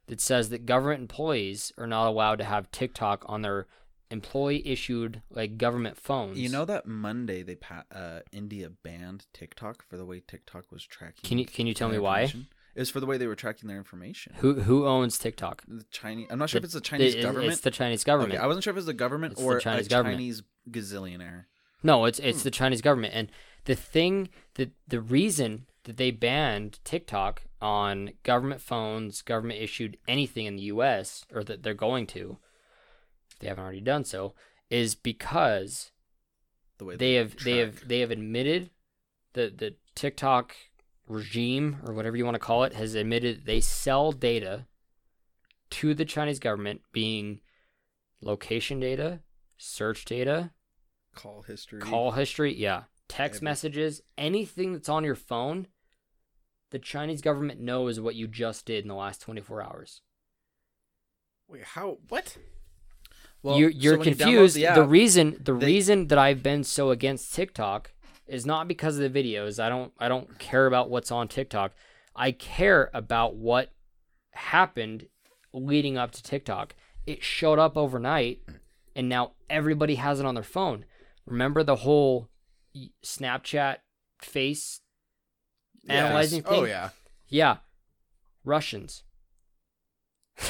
that says that government employees are not allowed to have TikTok on their employee issued like government phones. You know that Monday they pa- uh, India banned TikTok for the way TikTok was tracking. Can you can you tell me why? It was for the way they were tracking their information. Who who owns TikTok? The Chinese. I'm not sure The- if it's the Chinese it- government. It's the Chinese government. Okay, I wasn't sure if it was the government It's the or Chinese a government. Chinese gazillionaire. no, it's it's Hmm. the Chinese government, and the thing that the reason that they banned TikTok on government phones, government issued anything in the U.S. or that they're going to, if they haven't already done so, is because The way they have they have they have admitted that the TikTok regime or whatever you want to call it has admitted they sell data to the Chinese government, being location data, search data, Call history. call history, yeah, text Every- messages, anything that's on your phone. The Chinese government knows what you just did in the last 24 hours. Wait, how? What? Well, you're you're when you download confused. the the, app, reason the they- reason that I've been so against TikTok is not because of the videos. I don't I don't care about what's on TikTok. I care about what happened leading up to TikTok. It showed up overnight and now everybody has it on their phone. Remember the whole Snapchat face analyzing oh, thing? Oh yeah. Yeah. Russians.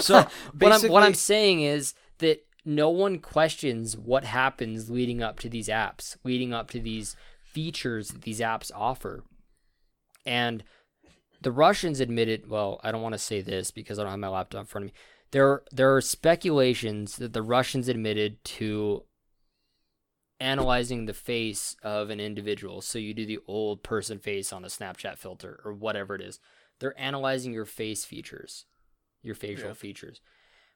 So, what I'm what I'm saying is that no one questions what happens leading up to these apps, leading up to these features that these apps offer. And the Russians admitted, well, I don't want to say this because I don't have my laptop in front of me. There there are speculations that the Russians admitted to analyzing the face of an individual. So you do the old person face on a Snapchat filter or whatever it is. They're analyzing your face features, your facial Yeah. features.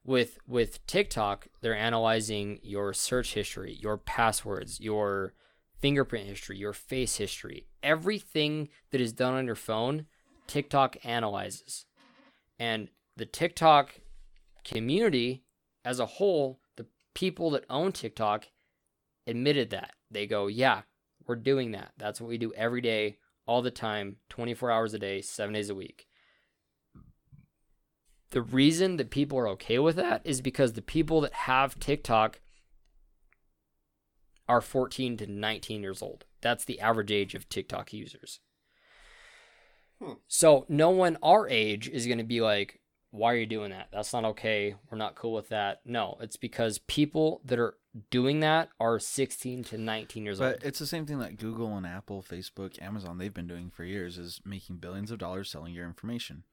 With with TikTok, they're analyzing your search history, your passwords, your fingerprint history, your face history. Everything that is done on your phone, TikTok analyzes. And the TikTok community as a whole, the people that own TikTok admitted that. They go, yeah, we're doing that. That's what we do every day, all the time, 24 hours a day, seven days a week. The reason that people are okay with that is because the people that have TikTok are 14 to 19 years old. That's the average age of TikTok users. Hmm. So no one our age is going to be like, why are you doing that? That's not okay. We're not cool with that. No, it's because people that are doing that are 16 to 19 years But old. it's the same thing that Google and Apple, Facebook, Amazon, they've been doing for years is making billions of dollars selling your information.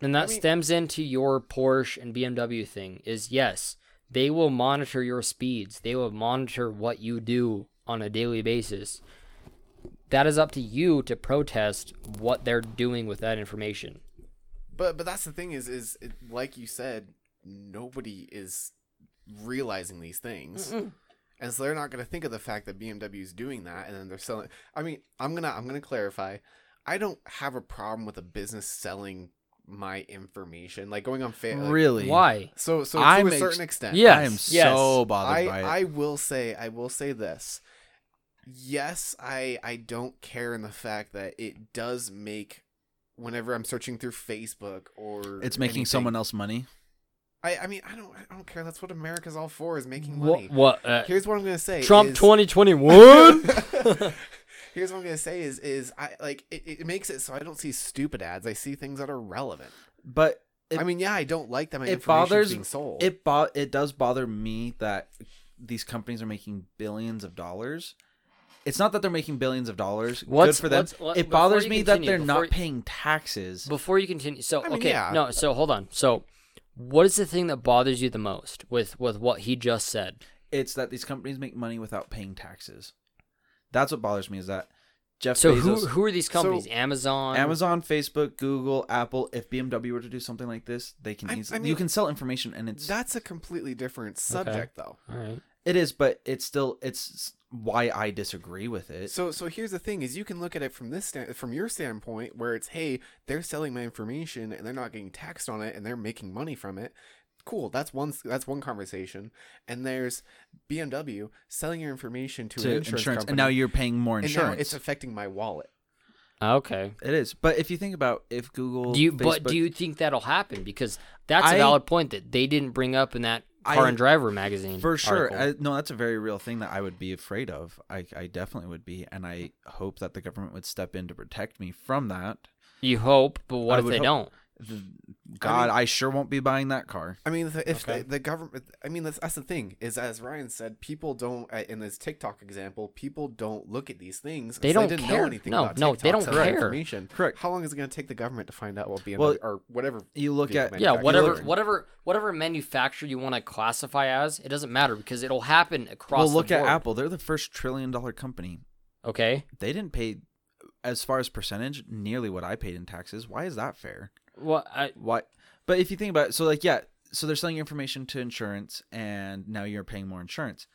And that I mean- stems into your Porsche and BMW thing is yes, they will monitor your speeds. They will monitor what you do on a daily basis. That is up to you to protest what they're doing with that information. But but that's the thing is is it, like you said, nobody is realizing these things. And so they're not going to think of the fact that BMW is doing that, and then they're selling. I mean, I'm gonna I'm gonna clarify. I don't have a problem with a business selling my information, like going on fa- like- really? Why? So so I'm to a ex- certain extent, Yes, I am yes. so bothered I by it. I will say I will say this. Yes, I I don't care in the fact that it does make whenever I'm searching through Facebook or it's making anything- someone else money. I I mean I don't I don't care. That's what America's all for is making What? money. what uh, Here's what I'm gonna say. Trump is- 2021? Here's what I'm gonna say is is I like it, it makes it so I don't see stupid ads. I see things that are relevant. But it, I mean, yeah, I don't like that my it bothers being sold. it bo- it does bother me that these companies are making billions of dollars. It's not that they're making billions of dollars. What's- good for them. what's- what- it bothers you me that they're not you- paying taxes. Before you continue, so I mean, okay, yeah. no, so hold on. So, what is the thing that bothers you the most with with what he just said? It's that these companies make money without paying taxes. That's what bothers me is that Jeff So Bezos, who who are these companies? So- Amazon. Amazon, Facebook, Google, Apple, if BMW were to do something like this, they can I- easily I mean, you can sell information and it's That's a completely different subject, though. All right. it is, but it's still it's why I disagree with it. So so here's the thing: is you can look at it from this stand, from your standpoint, where it's hey, they're selling my information and they're not getting taxed on it and they're making money from it. Cool, that's one that's one conversation. And there's BMW selling your information to, to an insurance, insurance, company, and now you're paying more and now insurance. it's affecting my wallet. Ah, okay. it is, but if you think about if Google, Do you but do you think that'll happen? Because that's I- a valid point that they didn't bring up in that Car I- and Driver magazine. for sure? I, no, that's a very real thing that I would be afraid of. I I definitely would be, and I hope that the government would step in to protect me from that. you hope, but what I if they hope- don't? The- God, I, sure won't be buying that car. I mean, if Okay. the, the government, I mean, that's, that's the thing is, as Ryan said, people don't. uh, In this TikTok example, people don't look at these things. They don't didn't care. know anything No, about no, they don't so care. Information. Correct. How long is it going to take the government to find out what BMW Well, or whatever? You look at Yeah, whatever, whatever, whatever manufacturer you want to classify as, it doesn't matter because it'll happen across. The world. Well, look the at. Apple. They're the first trillion dollar company. Okay. They didn't pay, as far as percentage, nearly what I paid in taxes. Why is that fair? Well, I, Why? But if you think about it, so like yeah, so they're selling information to insurance, and now you're paying more insurance.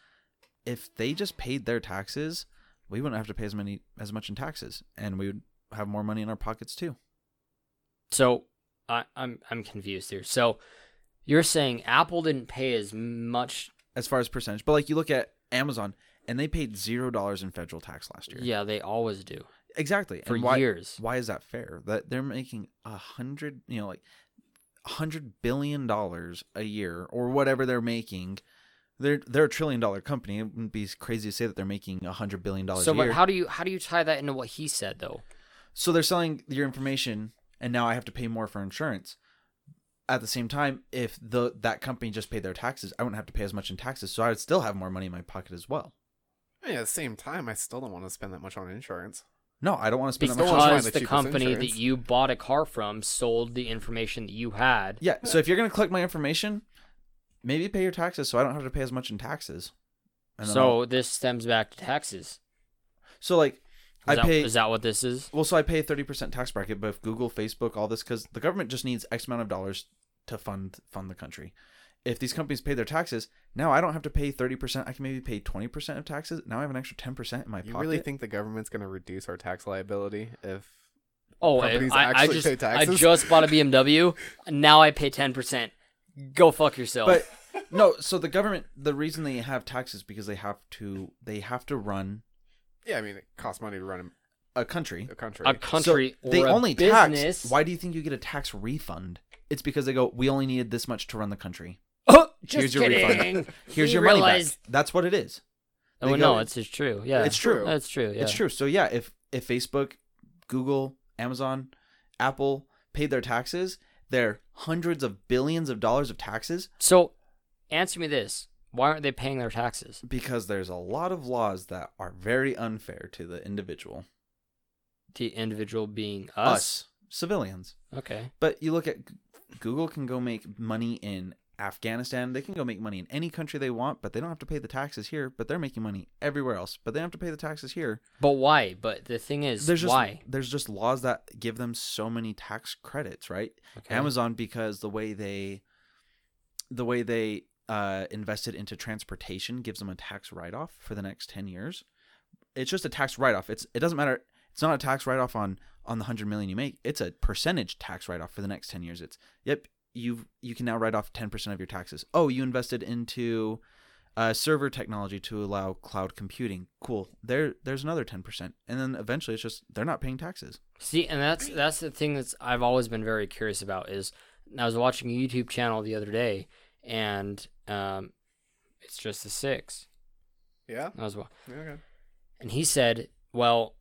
If they just paid their taxes, we wouldn't have to pay as many as much in taxes, and we would have more money in our pockets too. so I, I'm I'm confused here. So you're saying Apple didn't pay as much? As far as percentage, but like you look at Amazon, and they paid zero dollars in federal tax last year. Yeah, they always do exactly. for and why, years. Why is that fair? That they're making a hundred, you know, like a hundred billion dollars a year or whatever they're making. They're they're a trillion dollar company. It wouldn't be crazy to say that they're making a hundred billion dollars So, a year. but how do you how do you tie that into what he said though? so they're selling your information, and now I have to pay more for insurance. At the same time, if the that company just paid their taxes, I wouldn't have to pay as much in taxes, so I would still have more money in my pocket as well. Yeah, at the same time, I still don't want to spend that much on insurance. No, I don't want to spend that much. Still on- wanna Because the company insurance. that you bought a car from sold the information that you had. Yeah, so if you're gonna collect my information, maybe pay your taxes, so I don't have to pay as much in taxes. Then I'll- So this stems back to taxes. so like Is, I that, pay is that what this is? well, so I pay thirty percent tax bracket, but if Google, Facebook, all this, because the government just needs X amount of dollars to fund fund the country. If these companies pay their taxes, now I don't have to pay thirty percent. I can maybe pay twenty percent of taxes. Now I have an extra ten percent in my You pocket. You really think the government's going to reduce our tax liability if? Oh, I, companies I, I just pay I just bought a BMW. Now I pay ten percent. Go fuck yourself. but no, so the government, the reason they have taxes because they have to they have to run Yeah, I mean, it costs money to run a country. a country. a country so they a only business. tax. Why do you think you get a tax refund? It's because they go, we only needed this much to run the country. Just Here's your refund. kidding. Here's We your money back. That's what it is. Oh They no, go- it's true. Yeah, It's true. That's true. Yeah. It's true. So yeah, if if Facebook, Google, Amazon, Apple paid their taxes, they're hundreds of billions of dollars of taxes So, answer me this: Why aren't they paying their taxes? because there's a lot of laws that are very unfair to the individual. The individual being Us, us. civilians. Okay. But you look at Google can go make money in Afghanistan. They can go make money in any country they want, but they don't have to pay the taxes here. But they're making money everywhere else. But they don't have to pay the taxes here. But why? But the thing is, There's just why? there's just laws that give them so many tax credits, right? Okay. Amazon because the way they the way they uh, invested into transportation gives them a tax write off for the next ten years. It's just a tax write off. It's it doesn't matter. It's not a tax write off on on the hundred million you make. It's a percentage tax write off for the next ten years. It's yep you you can now write off ten percent of your taxes. Oh, you invested into uh, server technology to allow cloud computing. Cool. There there's another ten percent, and then eventually it's just they're not paying taxes. See, and that's that's the thing that's I've always been very curious about is I was watching a YouTube channel the other day, and um, it's just a six. yeah. I was wa- Okay. and he said, "Well,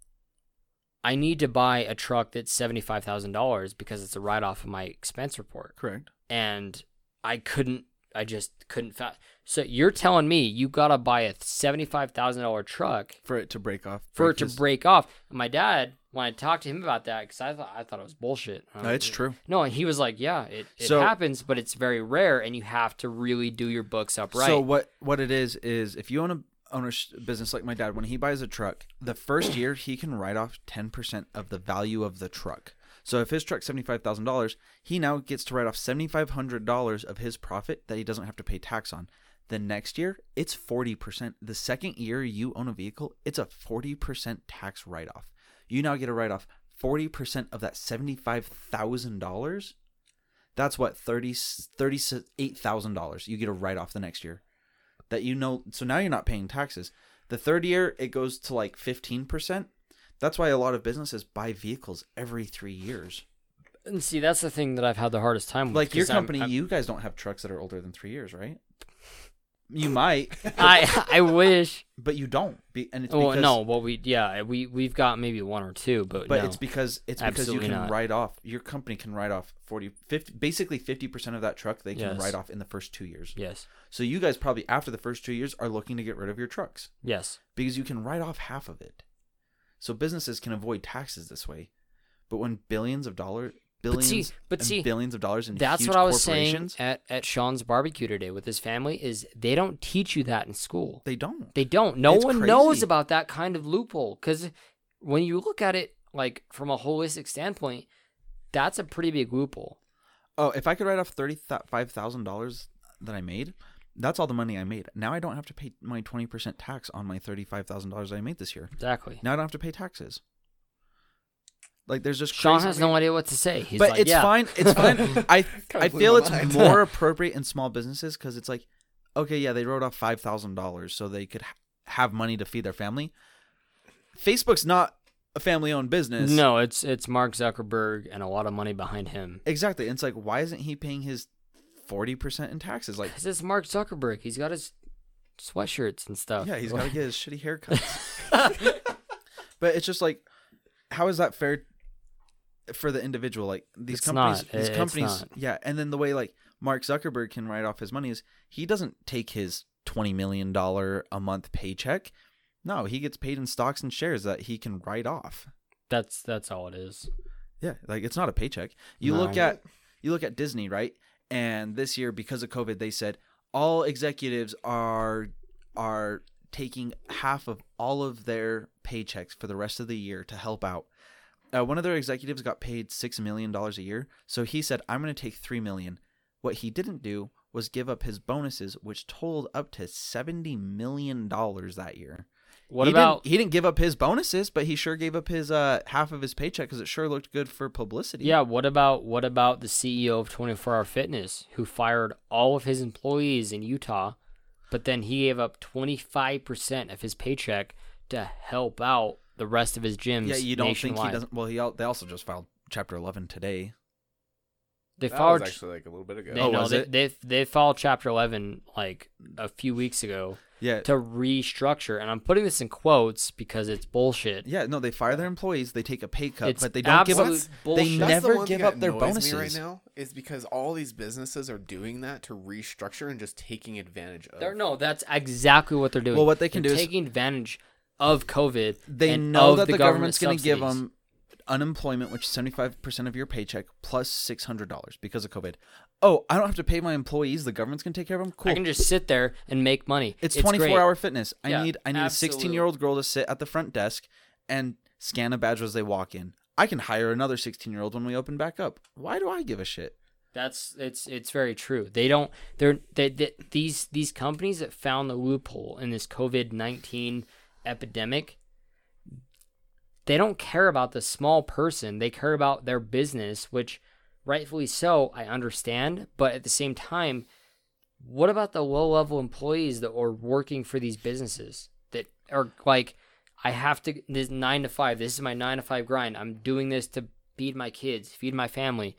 I need to buy a truck that's seventy five thousand dollars because it's a write off of my expense report." Correct. and I couldn't. I just couldn't. Fa- so you're telling me you gotta buy a seventy-five thousand dollar truck For it to break off. for it to break off? And my dad, when I talked to him about that, because I thought I thought it was bullshit. No, it's true. No, and he was like, "Yeah, it, it So- happens, but it's very rare, and you have to really do your books up right." So what what it is is if you own a own a sh- business like my dad, when he buys a truck, the first year he can write off ten percent of the value of the truck. So if his truck's seventy five thousand dollars, he now gets to write off seventy five hundred dollars of his profit that he doesn't have to pay tax on. The next year, it's forty percent. The second year you own a vehicle, it's a forty percent tax write off. You now get a write off forty percent of that seventy five thousand dollars. That's what thirty thirty eight thousand dollars you get a write off the next year that you know so now you're not paying taxes. The third year it goes to like 15% that's why a lot of businesses buy vehicles every three years. And see, that's the thing that I've had the hardest time with. like your 'cause I'm- company I'm- you guys don't have trucks that are older than three years right You might, I I wish. but you don't. Be, and it's Well, because, no, well we yeah we we've got maybe one or two, but but no. it's because it's because you can not. write off. Your company can write off 40, 50, basically fifty percent of that truck. They can Yes. write off in the first two years. yes, So you guys probably after the first two years are looking to get rid of your trucks yes. because you can write off half of it. So businesses can avoid taxes this way. But when billions of dollars, But see- but and see, billions of dollars in That's what I was saying at at Sean's barbecue today with his family. Is they don't teach you that in school. they don't. They don't. No It's one knows about that kind of loophole because when you look at it like from a holistic standpoint, that's a pretty big loophole. Oh, if I could write off thirty five thousand dollars that I made, that's all the money I made. Now I don't have to pay my twenty percent tax on my thirty five thousand dollars I made this year. Exactly. Now I don't have to pay taxes. Like there's just Sean has no idea what to say. He's but like, it's yeah. fine. It's fine. I I feel it's mind. more appropriate in small businesses because it's like, okay, yeah, they wrote off five thousand dollars so they could ha- have money to feed their family. Facebook's not a family-owned business. No, it's it's Mark Zuckerberg and a lot of money behind him. exactly. And it's like, why isn't he paying his forty percent in taxes? Like, Because it's Mark Zuckerberg. He's got his sweatshirts and stuff. yeah, he's got to get his shitty haircuts. but it's just like, how is that fair for the individual? Like these It's companies, not. these It's companies, not. yeah. And then the way like Mark Zuckerberg can write off his money is he doesn't take his twenty million dollar a month paycheck. No, he gets paid in stocks and shares that he can write off. That's that's all it is. Yeah, like it's not a paycheck. You look at you look at Disney, right? And this year because of COVID they said all executives are are taking half of all of their paychecks for the rest of the year to help out. Uh, one of their executives got paid 6 million dollars a year, so he said I'm going to take 3 million. What he didn't do was give up his bonuses which totaled up to 70 million dollars that year. What he about didn't, he didn't give up his bonuses, but he sure gave up his uh half of his paycheck because it sure looked good for publicity. yeah? What about what about the CEO of 24 Hour Fitness who fired all of his employees in Utah, but then he gave up 25 percent of his paycheck to help out the rest of his gyms. yeah. You don't nationwide. think he doesn't? Well, he al- they also just filed Chapter Eleven today. They That filed. was actually like a little bit ago. They, Oh, no, was they, it? they they filed Chapter 11 like a few weeks ago Yeah, to restructure, and I'm putting this in quotes because it's bullshit. yeah. No, they fire their employees. They take a pay cut, It's but they don't give up. absolute They. That's never one give up their bonuses. me right now is because all these businesses are doing that to restructure and just taking advantage of. They're, no, that's exactly what they're doing. Well, what they can They're do is- taking advantage of COVID. They know that the, government government's going to give subsidies. them unemployment, which is seventy five percent of your paycheck plus six hundred dollars because of COVID. Oh, I don't have to pay my employees. The government's going to take care of them. Cool. I can just sit there and make money. It's twenty four hour fitness. I Yeah, need I need a sixteen year old girl to sit at the front desk and scan a badge as they walk in. I can hire another sixteen year old when we open back up. Why do I give a shit? That's it's it's very true. They don't. They're they, they, these these companies that found the loophole in this COVID nineteen epidemic. They don't care about the small person. They care about their business, which rightfully so. I understand, but at the same time, what about the low level employees that are working for these businesses that are like, I have to this nine to five. This is my nine to five grind. I'm doing this to feed my kids, feed my family.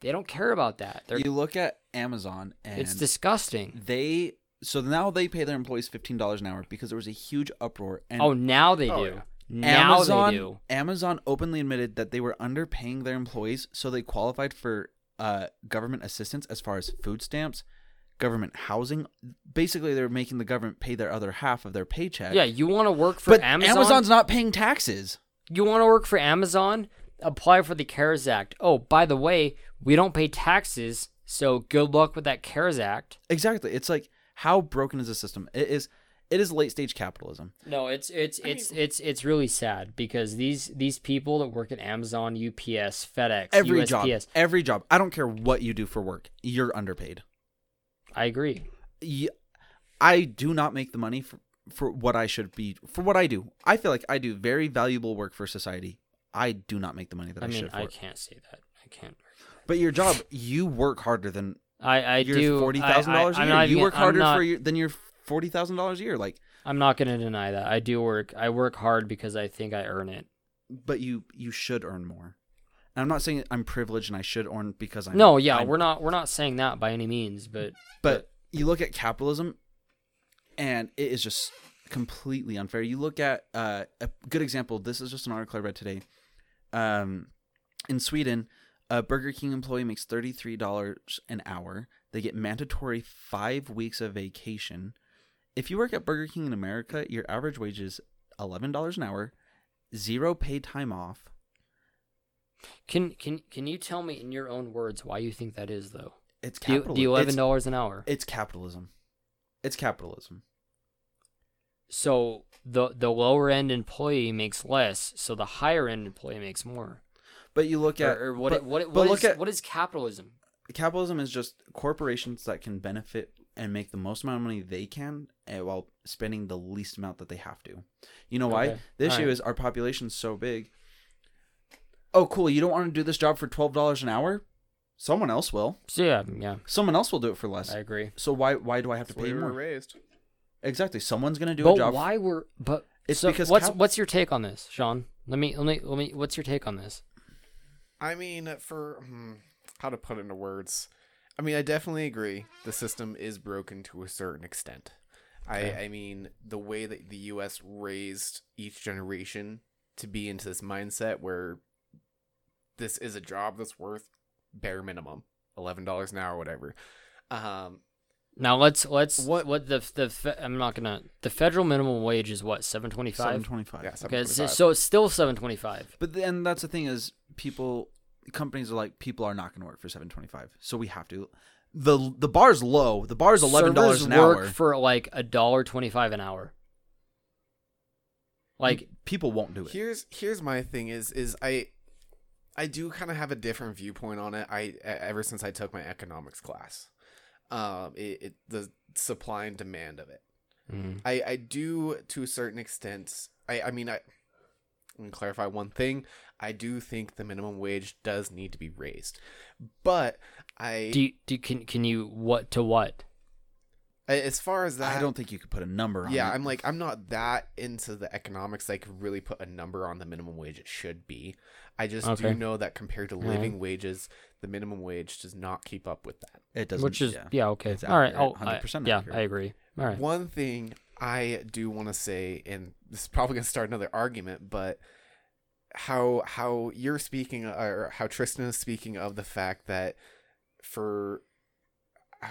They don't care about that. They're, you look at Amazon and it's disgusting. they so now they pay their employees fifteen dollars an hour because there was a huge uproar and Oh, now they Oh, do. yeah. Now Amazon they do. Amazon openly admitted that they were underpaying their employees so they qualified for uh, government assistance as far as food stamps, government housing. Basically, they're making the government pay their other half of their paycheck. Yeah, you want to work for but Amazon? Amazon's not paying taxes. You want to work for Amazon? Apply for the CARES Act. Oh, by the way, we don't pay taxes, so good luck with that CARES Act. Exactly. It's like how broken is the system? It is. It is late stage capitalism. No, it's it's it's it's it's really sad because these these people that work at Amazon, UPS, FedEx, Every USPS. job, every job. I don't care what you do for work. You're underpaid. I agree. Yeah, I do not make the money for, for what I should be for what I do. I feel like I do very valuable work for society. I do not make the money that I, I mean, should for. I can't say that. I can't. But your job, you work harder than I I your do forty thousand dollars a year. You work harder not- for your than your forty thousand dollars a year. Like, I'm not going to deny that. I do work. I work hard because I think I earn it. but you you should earn more. And I'm not saying I'm privileged and I should earn because I'm no, yeah, I'm- we're not we're not saying that by any means, but But you look at capitalism, and it is just completely unfair. You look at uh, a good example. This is just an article I read today. Um, in Sweden, a Burger King employee makes thirty three dollars an hour. They get mandatory five weeks of vacation. If you work at Burger King in America, your average wage is eleven dollars an hour, zero paid time off. Can can can you tell me in your own words why you think that is though? It's capitalism. do eleven dollars an hour? it's capitalism. It's capitalism. So the the lower end employee makes less, so the higher end employee makes more. But you look at or, or what? but, what? but what look is- at what is capitalism? capitalism is just corporations that can benefit and make the most amount of money they can eh, while spending the least amount that they have to. You know why? Okay. The issue Alright. is our population's so big. Oh, cool. You don't want to do this job for twelve dollars an hour? Someone else will. So yeah, yeah, Someone else will do it for less. I agree. So why why do I have to That's the way pay we more? raised. Exactly. Someone's gonna do but a job. why were but It's so because what's cap- what's your take on this, Sean? Let me let me let me. What's your take on this? I mean, for hmm, how to put it into words, I mean, I definitely agree. The system is broken to a certain extent. Okay. I, I mean, the way that the U.S. raised each generation to be into this mindset where this is a job that's worth bare minimum eleven dollars an hour, or whatever. Um, Now let's let's What- what, the the fe- I'm not gonna the federal minimum wage is what seven twenty Seven five. twenty-five. yeah, Okay, so, so it's still seven twenty five. But then that's the thing is people companies are like people are not going to work for 725 so we have to the the bar's low. The bar's $11 Servers an work hour. for like a dollar twenty five an hour. Like people won't do it. Here's here's my thing is is i i do kind of have a different viewpoint on it. I ever since i took my economics class um it, it the supply and demand of it. Mm, i i do to a certain extent i i mean i let me clarify one thing i do think the minimum wage does need to be raised but i, do you, do you, can can you what to what? As far as that i don't think you could put a number on yeah it i'm like i'm not that into the economics that i could really put a number on the minimum wage it should be i just Okay. do know that compared to Alright. living wages the minimum wage does not keep up with that it doesn't Which is yeah. yeah, okay. It's All right. accurate, Oh, 100% yeah, accurate. I agree. All right. one thing i do want to say and this is probably going to start another argument but how how you're speaking uh, or how triston is speaking of the fact that for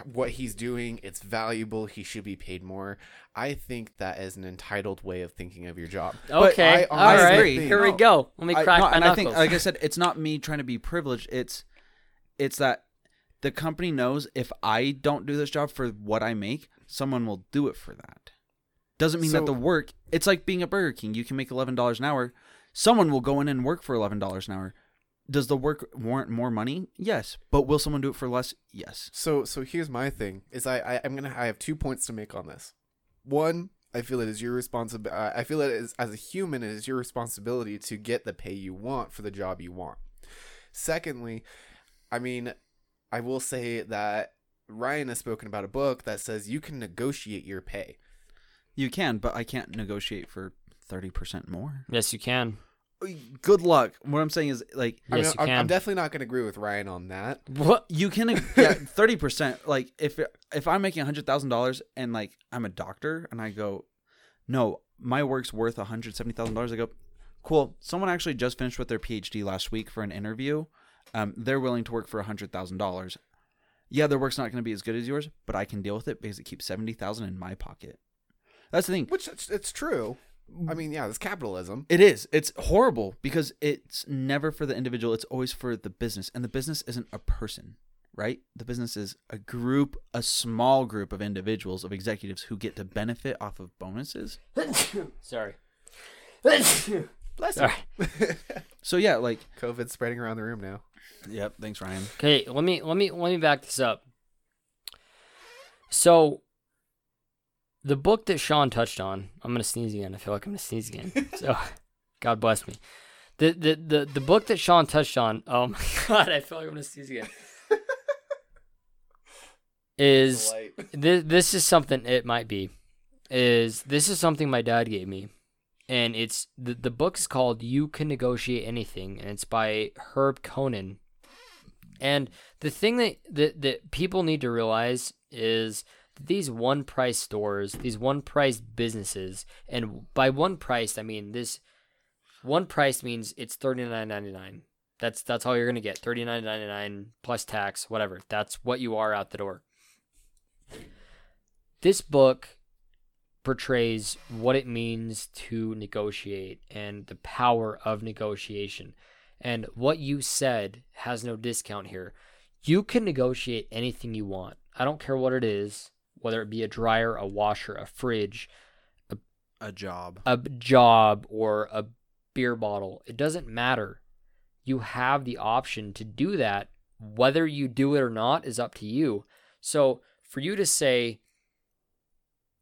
what he's doing it's valuable he should be paid more i think that is an entitled way of thinking of your job Okay. I All honestly right. think- Here we go. Let me I, crack no, my and I think knuckles. like i said it's not me trying to be privileged it's it's that the company knows if i don't do this job for what i make someone will do it for that doesn't mean So- that the work it's like being a burger king you can make $11 an hour someone will go in and work for $11 an hour does the work warrant more money yes but will someone do it for less yes So so here's my thing is I, I I'm gonna I have two points to make on this. One, I feel it is your responsibility. I feel it is as a human, it is your responsibility to get the pay you want for the job you want. Secondly, I mean, I will say that Ryan has spoken about a book that says you can negotiate your pay. you can but i can't negotiate for 30% more yes, you can. good luck what i'm saying is like I mean, Yes, you I'm, can. I'm definitely not going to agree with Ryan on that. What? you can yeah thirty percent. Like if if I'm making a hundred thousand dollars and like I'm a doctor and I go, no, my work's worth a hundred seventy thousand dollars. I go, cool. Someone actually just finished with their PhD last week for an interview. Um, they're willing to work for a hundred thousand dollars. Yeah, their work's not going to be as good as yours, but I can deal with it because it keeps seventy thousand in my pocket. That's the thing. Which it's, it's true. I mean, yeah, it's capitalism. It is. It's horrible because it's never for the individual. It's always for the business, and the business isn't a person, right? The business is a group, a small group of individuals, of executives who get to benefit off of bonuses. Sorry. Bless you. Sorry. So yeah, like, COVID spreading around the room now. yep. Thanks, Ryan. Okay, let me let me let me back this up. So the book that Sean touched on, I'm gonna sneeze again. I feel like I'm gonna sneeze again. So God bless me. The the the, the book that Sean touched on, oh my god, I feel like I'm gonna sneeze again. is this, this is something it might be is this is something my dad gave me and it's the, the book is called you can negotiate anything and it's by herb cohen and the thing that, that that people need to realize is these one price stores, these one price businesses, and by one price I mean this one price means it's thirty nine ninety nine. That's that's all you're gonna get. Thirty nine ninety nine plus tax, whatever. That's what you are out the door. This book portrays what it means to negotiate and the power of negotiation. And what you said has no discount here. You can negotiate anything you want. I don't care what it is, whether it be a dryer, a washer, a fridge, A job. a job, or a beer bottle. It doesn't matter. You have the option to do that. Whether you do it or not is up to you. So for you to say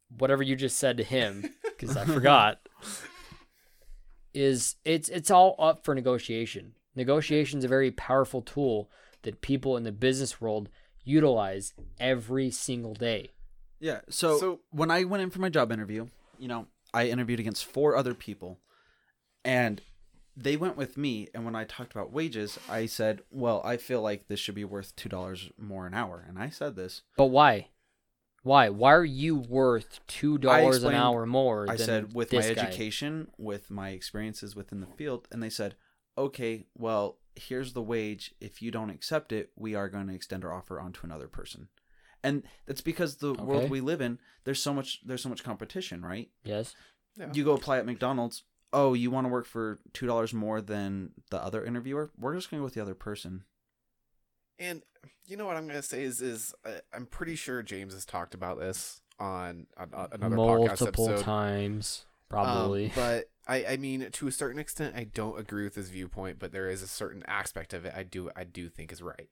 whatever you just said to him, because I forgot, is it's it's all up for negotiation. Negotiation is a very powerful tool that people in the business world utilize every single day. Yeah. So, So- when I went in for my job interview, you know, I interviewed against four other people, and they went with me. And when I talked about wages, I said, "Well, I feel like this should be worth two dollars more an hour." And I said this. But why? Why? Why are you worth two dollars an hour more? I said with my this guy? education, with my experiences within the field, and they said, "Okay, well, here's the wage. If you don't accept it, we are going to extend our offer onto another person." And that's because the Okay. world we live in, there's so much there's so much competition, right? Yes. Yeah. You go apply at McDonald's. Oh, you want to work for two dollars more than the other interviewer? We're just going to go with the other person. And you know what I'm gonna say is is uh, I'm pretty sure James has talked about this on, on, on another podcast Multiple episode. times, Um, probably. but I, I mean, to a certain extent, I don't agree with his viewpoint, but there is a certain aspect of it I do I do think is right.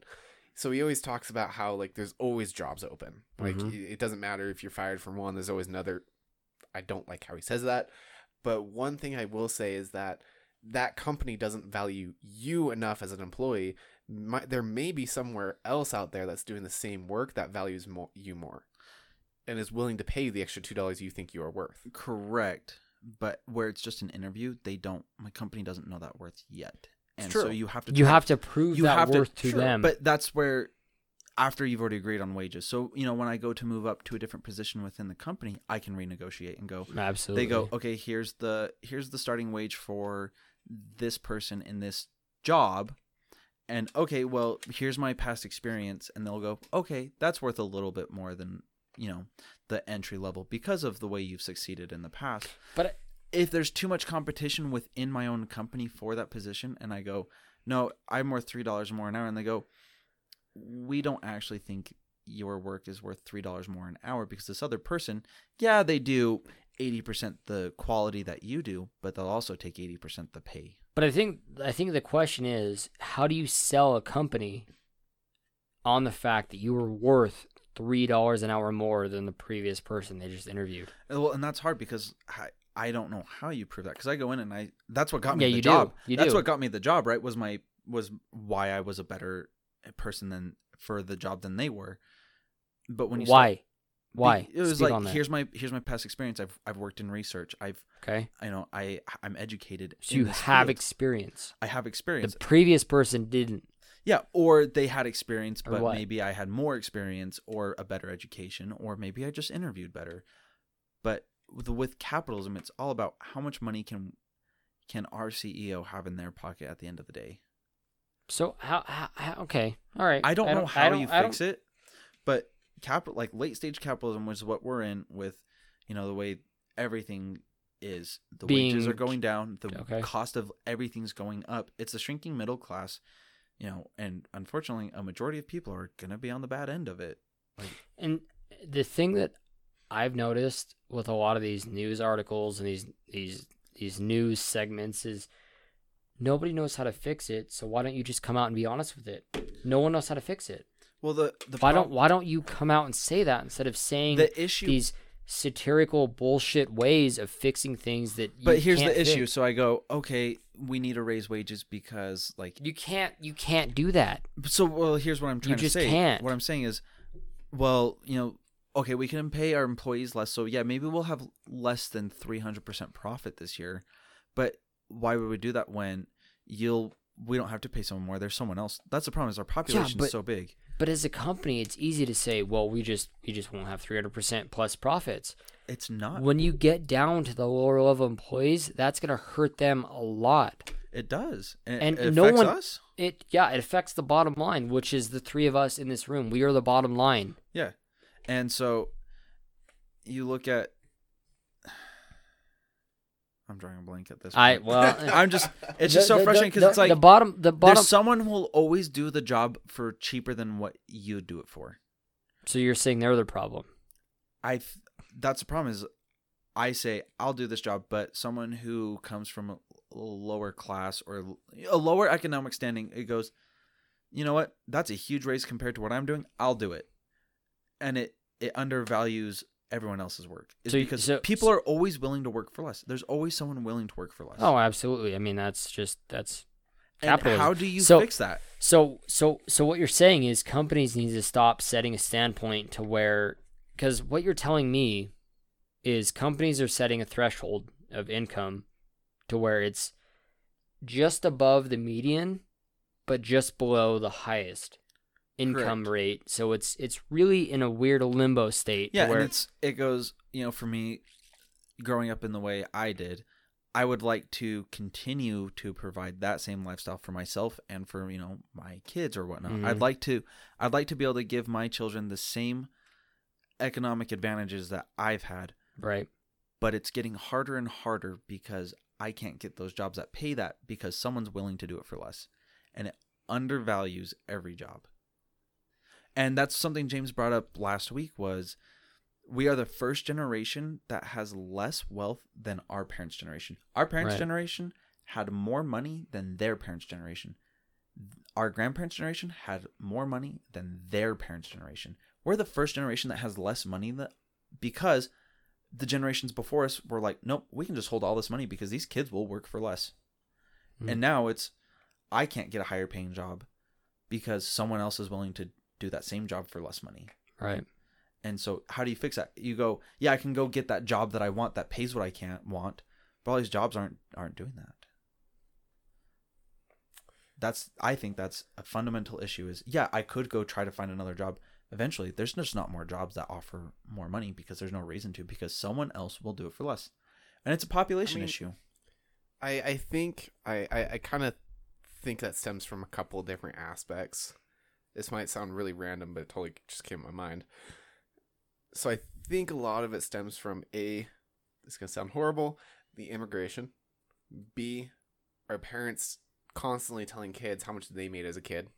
So he always talks about how like there's always jobs open. Like Mhm. it doesn't matter if you're fired from one, there's always another. I don't like how he says that, but one thing I will say is that that company doesn't value you enough as an employee. My, there may be somewhere else out there that's doing the same work that values mo- you more, and is willing to pay you the extra two dollars you think you are worth. Correct. But where it's just an interview, they don't. My company doesn't know that worth yet, and true. so you have to. you try- have to prove that worth to, sure, them. But that's where, after you've already agreed on wages. So you know, when I go to move up to a different position within the company, I can renegotiate and go. Absolutely. They go, okay, here's the here's the starting wage for this person in this job, and okay, well, here's my past experience, and they'll go, okay, that's worth a little bit more than you know the entry level because of the way you've succeeded in the past But if there's too much competition within my own company for that position and I go, no, I'm worth three dollars more an hour, and they go, we don't actually think your work is worth three dollars more an hour because this other person, yeah, they do eighty percent the quality that you do, but they'll also take eighty percent the pay. but I think I think the question is how do you sell a company on the fact that you were worth three dollars an hour more than the previous person they just interviewed? Well, and that's hard because I, I don't know how you prove that because I go in and I that's what got me Yeah, the you do. job. You that's do. what got me the job. Right? Was my was why I was a better eh, person than for the job than they were. But when you start- Why? Why? Be- It was Speak like here's my here's my past experience. I've I've worked in research. I've Okay. I know I I'm educated. So you have field. experience. I have experience. The previous person didn't. yeah, or they had experience, but maybe I had more experience or a better education, or maybe I just interviewed better. But with, with capitalism, it's all about how much money can can our CEO have in their pocket at the end of the day. So how, how, how okay. All right. I don't know I how don't- you fix it, but capital like late stage capitalism was what we're in with, you know, the way everything is. The wages are going down. The Okay. cost of everything's going up. It's a shrinking middle class, you know, and unfortunately, a majority of people are gonna be on the bad end of it. And the thing that I've noticed with a lot of these news articles and these these these news segments is nobody knows how to fix it. So why don't you just come out and be honest with it? No one knows how to fix it. Well, the the Why don't Why don't you come out and say that instead of saying the issue? these satirical bullshit ways of fixing things that you but here's the issue. fix? So I go, okay, we need to raise wages because like You can't you can't do that. So well, here's what I'm trying just to say. can't. What I'm saying is, well, you know, okay, we can pay our employees less, so yeah, maybe we'll have less than 300% profit this year. But why would we do that when you'll we don't have to pay someone more. There's someone else. That's the problem. Is our population but- is so big. But as a company, it's easy to say, well, we just we just won't have 300% plus profits. It's not. When you get down to the lower level employees, that's going to hurt them a lot. It does, and, And it no one- us. It yeah, it affects the bottom line, which is the three of us in this room. We are the bottom line. Yeah, and so you look at. I'm drawing a blank at this. I point. well, I'm just. It's the- just so the- frustrating because it's like the bottom the bottom someone will always do the job for cheaper than what you do it for. So you're saying they're the problem. I. th- That's the problem. Is I say I'll do this job, but someone who comes from a lower class or a lower economic standing, it goes, you know what? That's a huge raise compared to what I'm doing. I'll do it, and it it undervalues everyone else's work. Is So because so- people are always willing to work for less. There's always someone willing to work for less. Oh, absolutely. I mean, that's just that's and how do you So- fix that? So so so what you're saying is companies need to stop setting a standpoint to where because what you're telling me is companies are setting a threshold of income to where it's just above the median but just below the highest income Correct. rate. So it's it's really in a weird limbo state Yeah, where and it's it goes. You know, for me, growing up in the way I did, I would like to continue to provide that same lifestyle for myself and for you know my kids or whatnot. Mhm. I'd like to, I'd like to be able to give my children the same economic advantages that I've had, right. but it's getting harder and harder because I can't get those jobs that pay that because someone's willing to do it for less, and it undervalues every job. And that's something James brought up last week was we are the first generation that has less wealth than our parents' generation. Our parents' Right. generation had more money than their parents' generation. Our grandparents' generation had more money than their parents' generation. We're the first generation that has less money that because the generations before us were like, nope, we can just hold all this money because these kids will work for less. Mhm. And now it's, I can't get a higher paying job because someone else is willing to do that same job for less money. Right. And so, how do you fix that? You go, yeah, I can go get that job that I want that pays what I can't want, but all these jobs aren't aren't doing that. That's I think that's a fundamental issue. Is yeah, I could go try to find another job. Eventually, there's just not more jobs that offer more money because there's no reason to because someone else will do it for less, and it's a population mean, issue. I I think I I, I kind of think that stems from a couple of different aspects. This might sound really random, but it totally just came to my mind. So I think a lot of it stems from a. This is gonna sound horrible. The immigration. B, our parents constantly telling kids how much they made as a kid.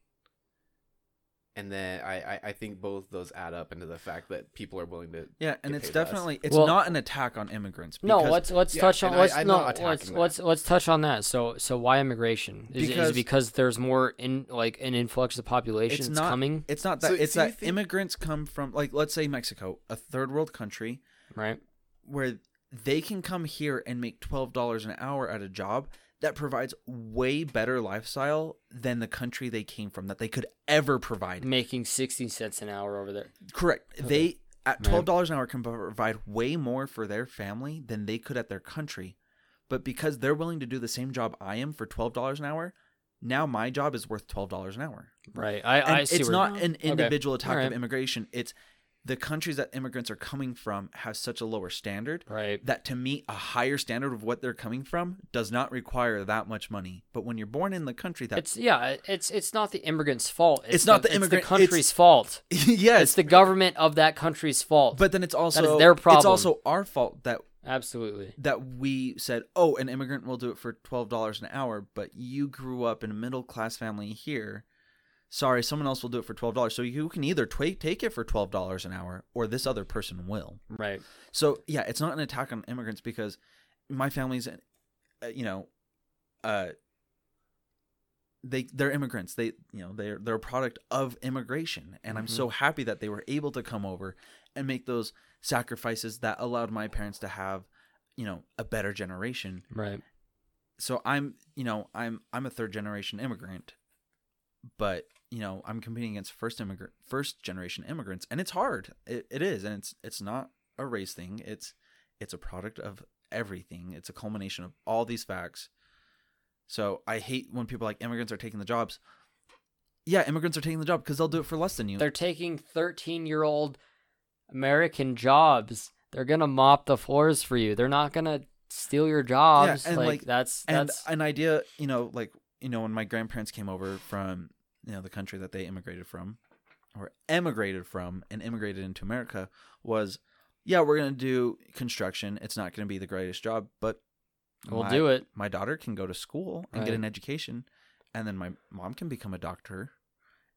And then I, I, I think both those add up into the fact that people are willing to Yeah, and it's paid less. definitely it's Well- not an attack on immigrants. No, because- let's let's yeah, touch on and I- let's I'm no not let's attacking let's that. let's touch on that. So so why immigration? Is, it- is Because- it because there's more in like an influx of population it's that's not coming, It's not that. So- it's so you that think- immigrants come from like let's say Mexico, a third world country, right? where they can come here and make twelve dollars an hour at a job that provides way better lifestyle than the country they came from that they could ever provide. Making sixty cents an hour over there. Correct. They at twelve dollars an hour can provide way more for their family than they could at their country. But because they're willing to do the same job I am for twelve dollars an hour, now my job is worth twelve dollars an hour. Right. I, And I see. it's not an Okay. individual attack Alright. of immigration. It's the countries that immigrants are coming from have such a lower standard Right. that to meet a higher standard of what they're coming from does not require that much money. But when you're born in the country that It's yeah. It's it's not the immigrant's fault. It's not the It's immigrant- the country's it's- fault. yes, It's the government of that country's fault. but then it's also their problem. It's also our fault that absolutely. that we said, "Oh, an immigrant will do it for twelve dollars an hour," but you grew up in a middle class family here. Sorry, someone else will do it for twelve dollars. So you can either twa- take it for twelve dollars an hour, or this other person will. Right. So yeah, it's not an attack on immigrants because my family's, uh, you know, uh, they they're immigrants. They you know they're they're a product of immigration, and I'm so happy that they were able to come over and make those sacrifices that allowed my parents to have, you know, a better generation. Right. So I'm you know I'm I'm a third generation immigrant, but you know I'm competing against first immigrant first generation immigrants, and it's hard. It, it is, and it's it's not a race thing. It's it's a product of everything. It's a culmination of all these facts. So I hate when people like immigrants are taking the jobs. Yeah, immigrants are taking the job because they'll do it for less than you. They're taking 13 year old American jobs. They're gonna mop the floors for you. They're not gonna steal your jobs. yeah, and, like, like, that's and an idea, you know, like you know, when my grandparents came over from you know the country that they immigrated from, or emigrated from, and immigrated into America, was yeah, we're gonna do construction. It's not gonna be the greatest job, but we'll my- do it. My daughter can go to school and get an education, and then my mom can become a doctor,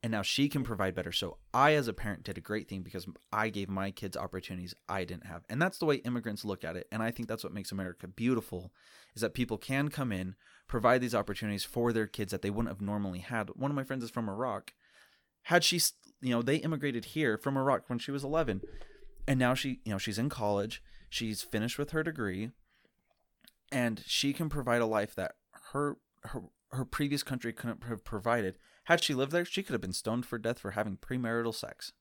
and now she can provide better. So I, as a parent, did a great thing because I gave my kids opportunities I didn't have, and that's the way immigrants look at it. And I think that's what makes America beautiful, is that people can come in, provide these opportunities for their kids that they wouldn't have normally had. One of my friends is from Iraq. Had she, you know, they immigrated here from Iraq when she was 11, and now she, you know, she's in college. She's finished with her degree and she can provide a life that her her her previous country couldn't have provided. Had she lived there, she could have been stoned for death for having premarital sex.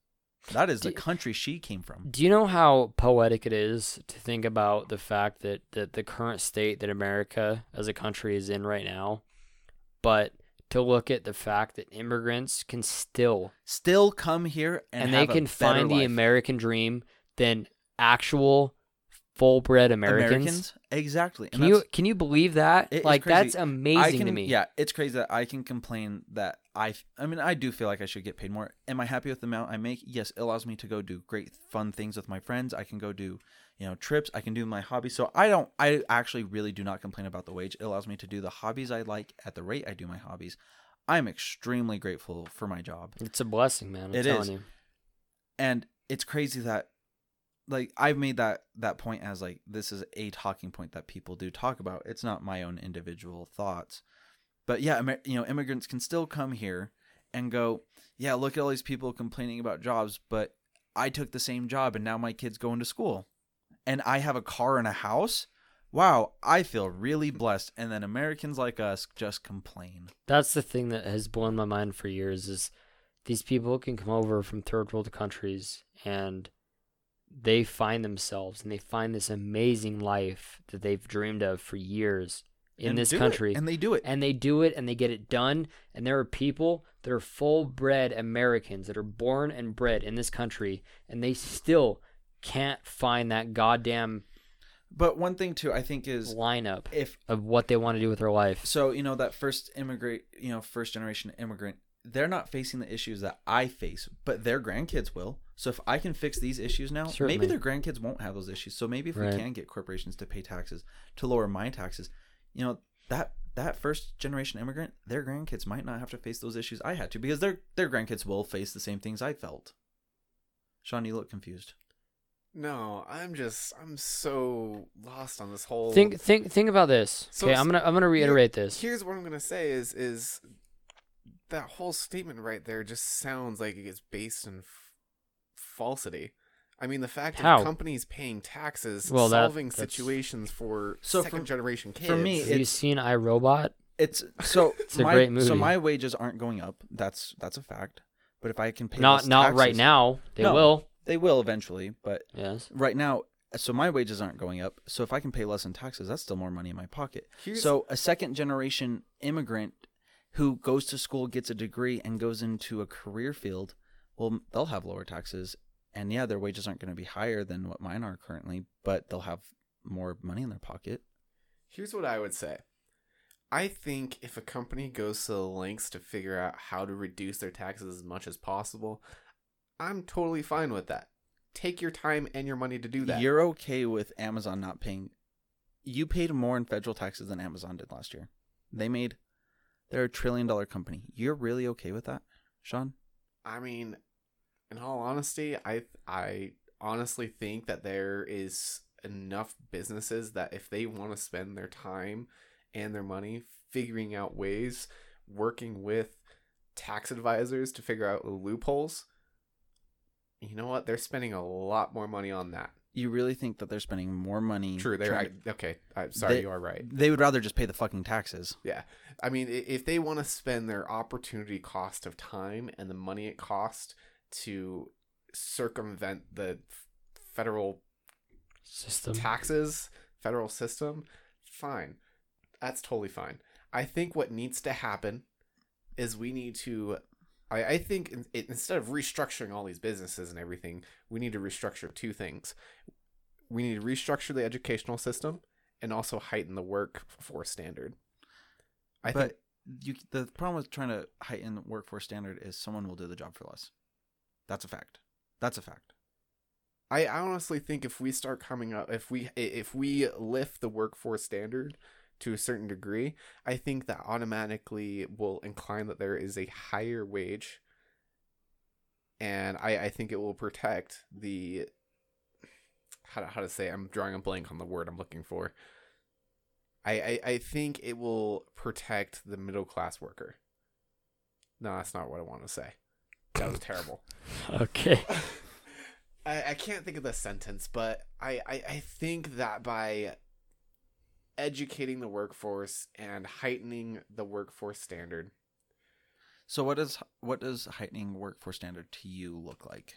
That is the country she came from. Do you know how poetic it is to think about the fact that, that the current state that America as a country is in right now, but to look at the fact that immigrants can still Still come here and, and, they can find the. American dream than actual full bred Americans. Americans exactly. And Can you can you believe that? It like that's amazing can, to me. Yeah, it's crazy that I can complain that I. I mean, I do feel like I should get paid more. Am I happy with the amount I make? Yes, it allows me to go do great fun things with my friends. I can go do, you know, trips. I can do my hobbies. So I don't. I actually really do not complain about the wage. It allows me to do the hobbies I like at the rate I do my hobbies. I'm extremely grateful for my job. It's a blessing, man. I'm It telling is. you. and it's crazy that like i've made that that point as like this is a talking point that people do talk about. It's not my own individual thoughts. But yeah you know immigrants can still come here and go yeah look at all these people complaining about jobs but i took the same job and now my kids going to school. And i have a car and a house? Wow i feel really blessed. And then americans like us just complain. That's the thing that has blown my mind for years is these people can come over from third world countries and they find themselves and they find this amazing life that they've dreamed of for years in And this do it, country. and they do it and they do it and they get it done and there are people that are full bred Americans that are born and bred in this country and they still can't find that goddamn but one thing too i think is lineup if of what they want to do with their life. so you know that first immigrant you know first generation immigrant they're not facing the issues that i face but their grandkids will so if i can fix these issues now Certainly. maybe their grandkids won't have those issues so maybe if Right. we can get corporations to pay taxes to lower my taxes you know that that first generation immigrant their grandkids might not have to face those issues i had to because their their grandkids will face the same things i felt sean you look confused No, I'm just I'm so lost on this whole Think think think about this. So okay, I'm gonna I'm gonna reiterate this. Here's what I'm gonna say is is that whole statement right there just sounds like it's based in f- falsity. I mean, the fact How? of companies paying taxes, Well, that- solving that's- situations for So second for- generation kids. for me, Have you it's- seen iRobot? it's so It's a my, great movie. so my wages aren't going up that's that's a fact but if i can pay Not less not right taxes- now. They No. will. They will eventually, but Yes. right now, so my wages aren't going up. So if I can pay less in taxes, that's still more money in my pocket. Here's- so a second generation immigrant who goes to school, gets a degree, and goes into a career field, well, they'll have lower taxes. And yeah, their wages aren't going to be higher than what mine are currently, but they'll have more money in their pocket. Here's what I would say. I think if a company goes to the lengths to figure out how to reduce their taxes as much as possible, I'm totally fine with that. Take your time and your money to do that. You're okay with Amazon not paying. You paid more in federal taxes than Amazon did last year. They made, they're a trillion dollar company. You're really okay with that, Sean? I mean, in all honesty, I I honestly think that there is enough businesses that if they want to spend their time and their money figuring out ways, working with tax advisors to figure out loopholes, you know what? They're spending a lot more money on that. You really think that they're spending more money? True, they're I, okay. I'm sorry, They- you are right. they would rather just pay the fucking taxes. Yeah. I mean, if they want to spend their opportunity cost of time and the money it cost to circumvent the federal System. taxes, federal system, fine. That's totally fine. I think what needs to happen is we need to. I, I think in, it, instead of restructuring all these businesses and everything, we need to restructure two things. We need to restructure the educational system and also heighten the workforce standard. I but think you, the problem with trying to heighten workforce standard is someone will do the job for less. That's a fact. That's a fact. I honestly think if we start coming up, if we if we lift the workforce standard to a certain degree, I think that automatically will incline that there is a higher wage, and I I think it will protect the how to, how to say I'm drawing a blank on the word I'm looking for. I, I I think it will protect the middle class worker. No, that's not what I want to say. That was terrible. Okay. I, I can't think of the sentence, but I, I, I think that by educating the workforce and heightening the workforce standard, So what does what does heightening workforce standard to you look like?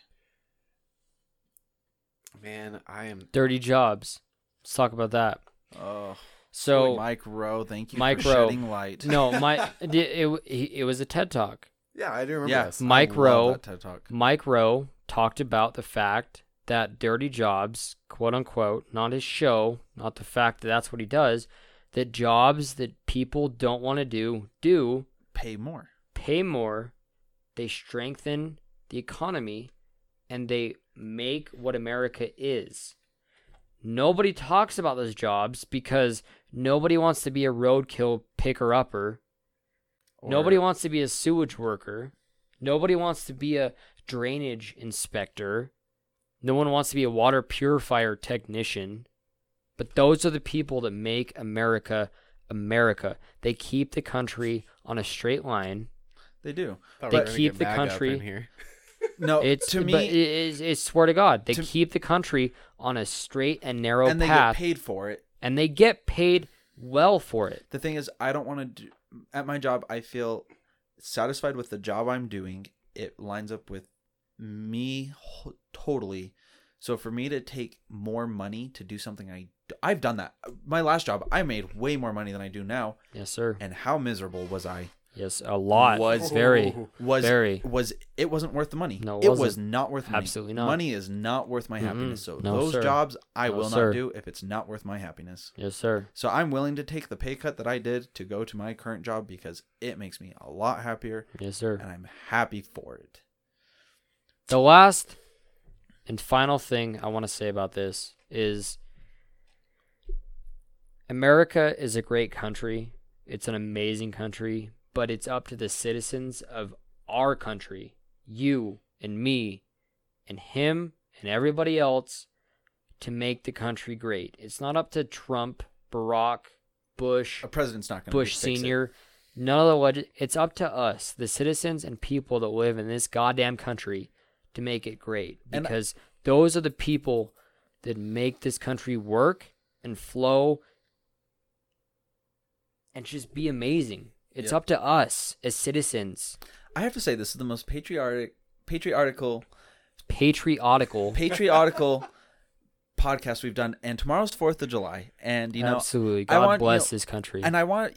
man, I am Dirty jobs. Let's talk about that. Oh, So Mike Rowe, thank you Mike for Rowe. shedding light. no, my it, it it was a TED talk. Yeah, I do remember yeah, this. Mike Rowe. talk. Mike Rowe talked about the fact that dirty jobs, quote unquote, not his show, not the fact that that's what he does, that jobs that people don't want to do do Pay more. pay more, they strengthen the economy, and they make what America is. Nobody talks about those jobs because nobody wants to be a roadkill picker upper. Or- Nobody wants to be a sewage worker. Nobody wants to be a drainage inspector. No one wants to be a water purifier technician. But those are the people that make America America. They keep the country on a straight line. They do. Thought they we keep the country- here. No, It's to me, it, it's, it's swear to God, they to- keep the country on a straight and narrow and they path, get paid for it. and they get paid well for it. The thing is, I don't want to do at my job. I feel satisfied with the job I'm doing. It lines up with me totally. So for me to take more money to do something I I've done that. My last job, I made way more money than I do now, Yes, sir. and how miserable was I? Yes, a lot. Was- very, Was very. was it wasn't worth the money? No, it it was wasn't. worth money. Absolutely not. Money is not worth my Mm-mm. happiness. So No, those sir. jobs I No, will sir. not do if it's not worth my happiness. Yes, sir. So I'm willing to take the pay cut that I did to go to my current job because it makes me a lot happier Yes, sir. and I'm happy for it. The last and final thing I want to say about this is America is a great country. It's an amazing country, but it's up to the citizens of our country, you and me and him and everybody else to make the country great. It's not up to Trump, Barack, Bush, A president's not going to Bush Senior. None of the leg- it's up to us, the citizens and people that live in this goddamn country, to make it great. Because those are the people that make this country work and flow and just be amazing. It's Yep. up to us as citizens. I have to say this is the most patriotic, patriotical, Patriotical. patriotical podcast we've done. And tomorrow's Fourth of July, and you know, Absolutely. I God want, you bless know, this country. and I want.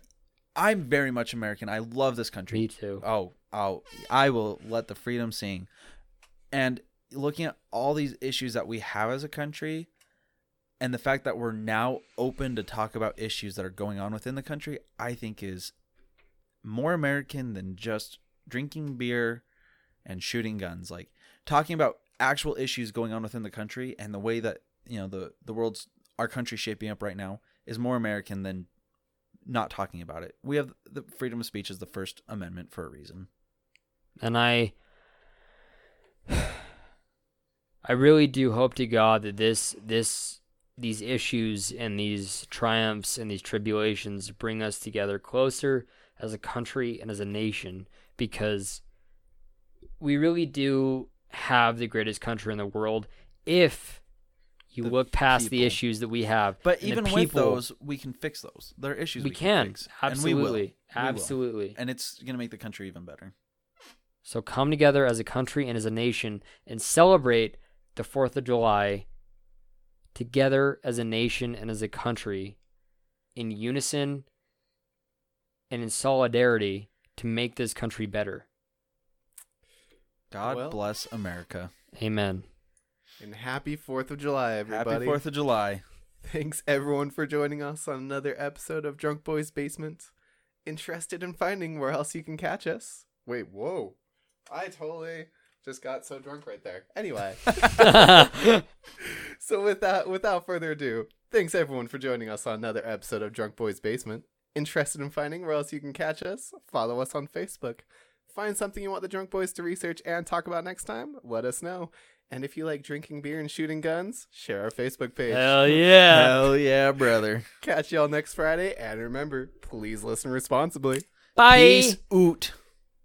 I'm very much American. I love this country. Me too. Oh, oh, I will let the freedom sing. And looking at all these issues that we have as a country and the fact that we're now open to talk about issues that are going on within the country, I think is more American than just drinking beer and shooting guns. Like talking about actual issues going on within the country and the way that, you know, the the world's our country shaping up right now is more American than not talking about it. We have the freedom of speech as the first amendment for a reason. And I I really do hope to God that this this these issues and these triumphs and these tribulations bring us together closer as a country and as a nation because we really do have the greatest country in the world if you The look past the issues that we have. But and even with those, we can fix those. There are issues we, we, can, fix, and we will. absolutely, will. absolutely. and it's gonna make the country even better. So come together as a country and as a nation and celebrate the 4th of July together as a nation and as a country in unison and in solidarity to make this country better. God Well- bless America. Amen. And happy 4th of July, everybody. Happy Fourth of July. Thanks everyone for joining us on another episode of Drunk Boys Basement. Interested in finding where else you can catch us? Wait, whoa. I totally just got so drunk right there. Anyway, so with that without further ado, thanks everyone for joining us on another episode of Drunk Boys Basement. Interested in finding where else you can catch us? Follow us on Facebook. Find something you want the Drunk Boys to research and talk about next time? Let us know. And if you like drinking beer and shooting guns, share our Facebook page. Hell yeah. Hell yeah, brother. Catch y'all next Friday, and remember, please listen responsibly. Bye. Peace out.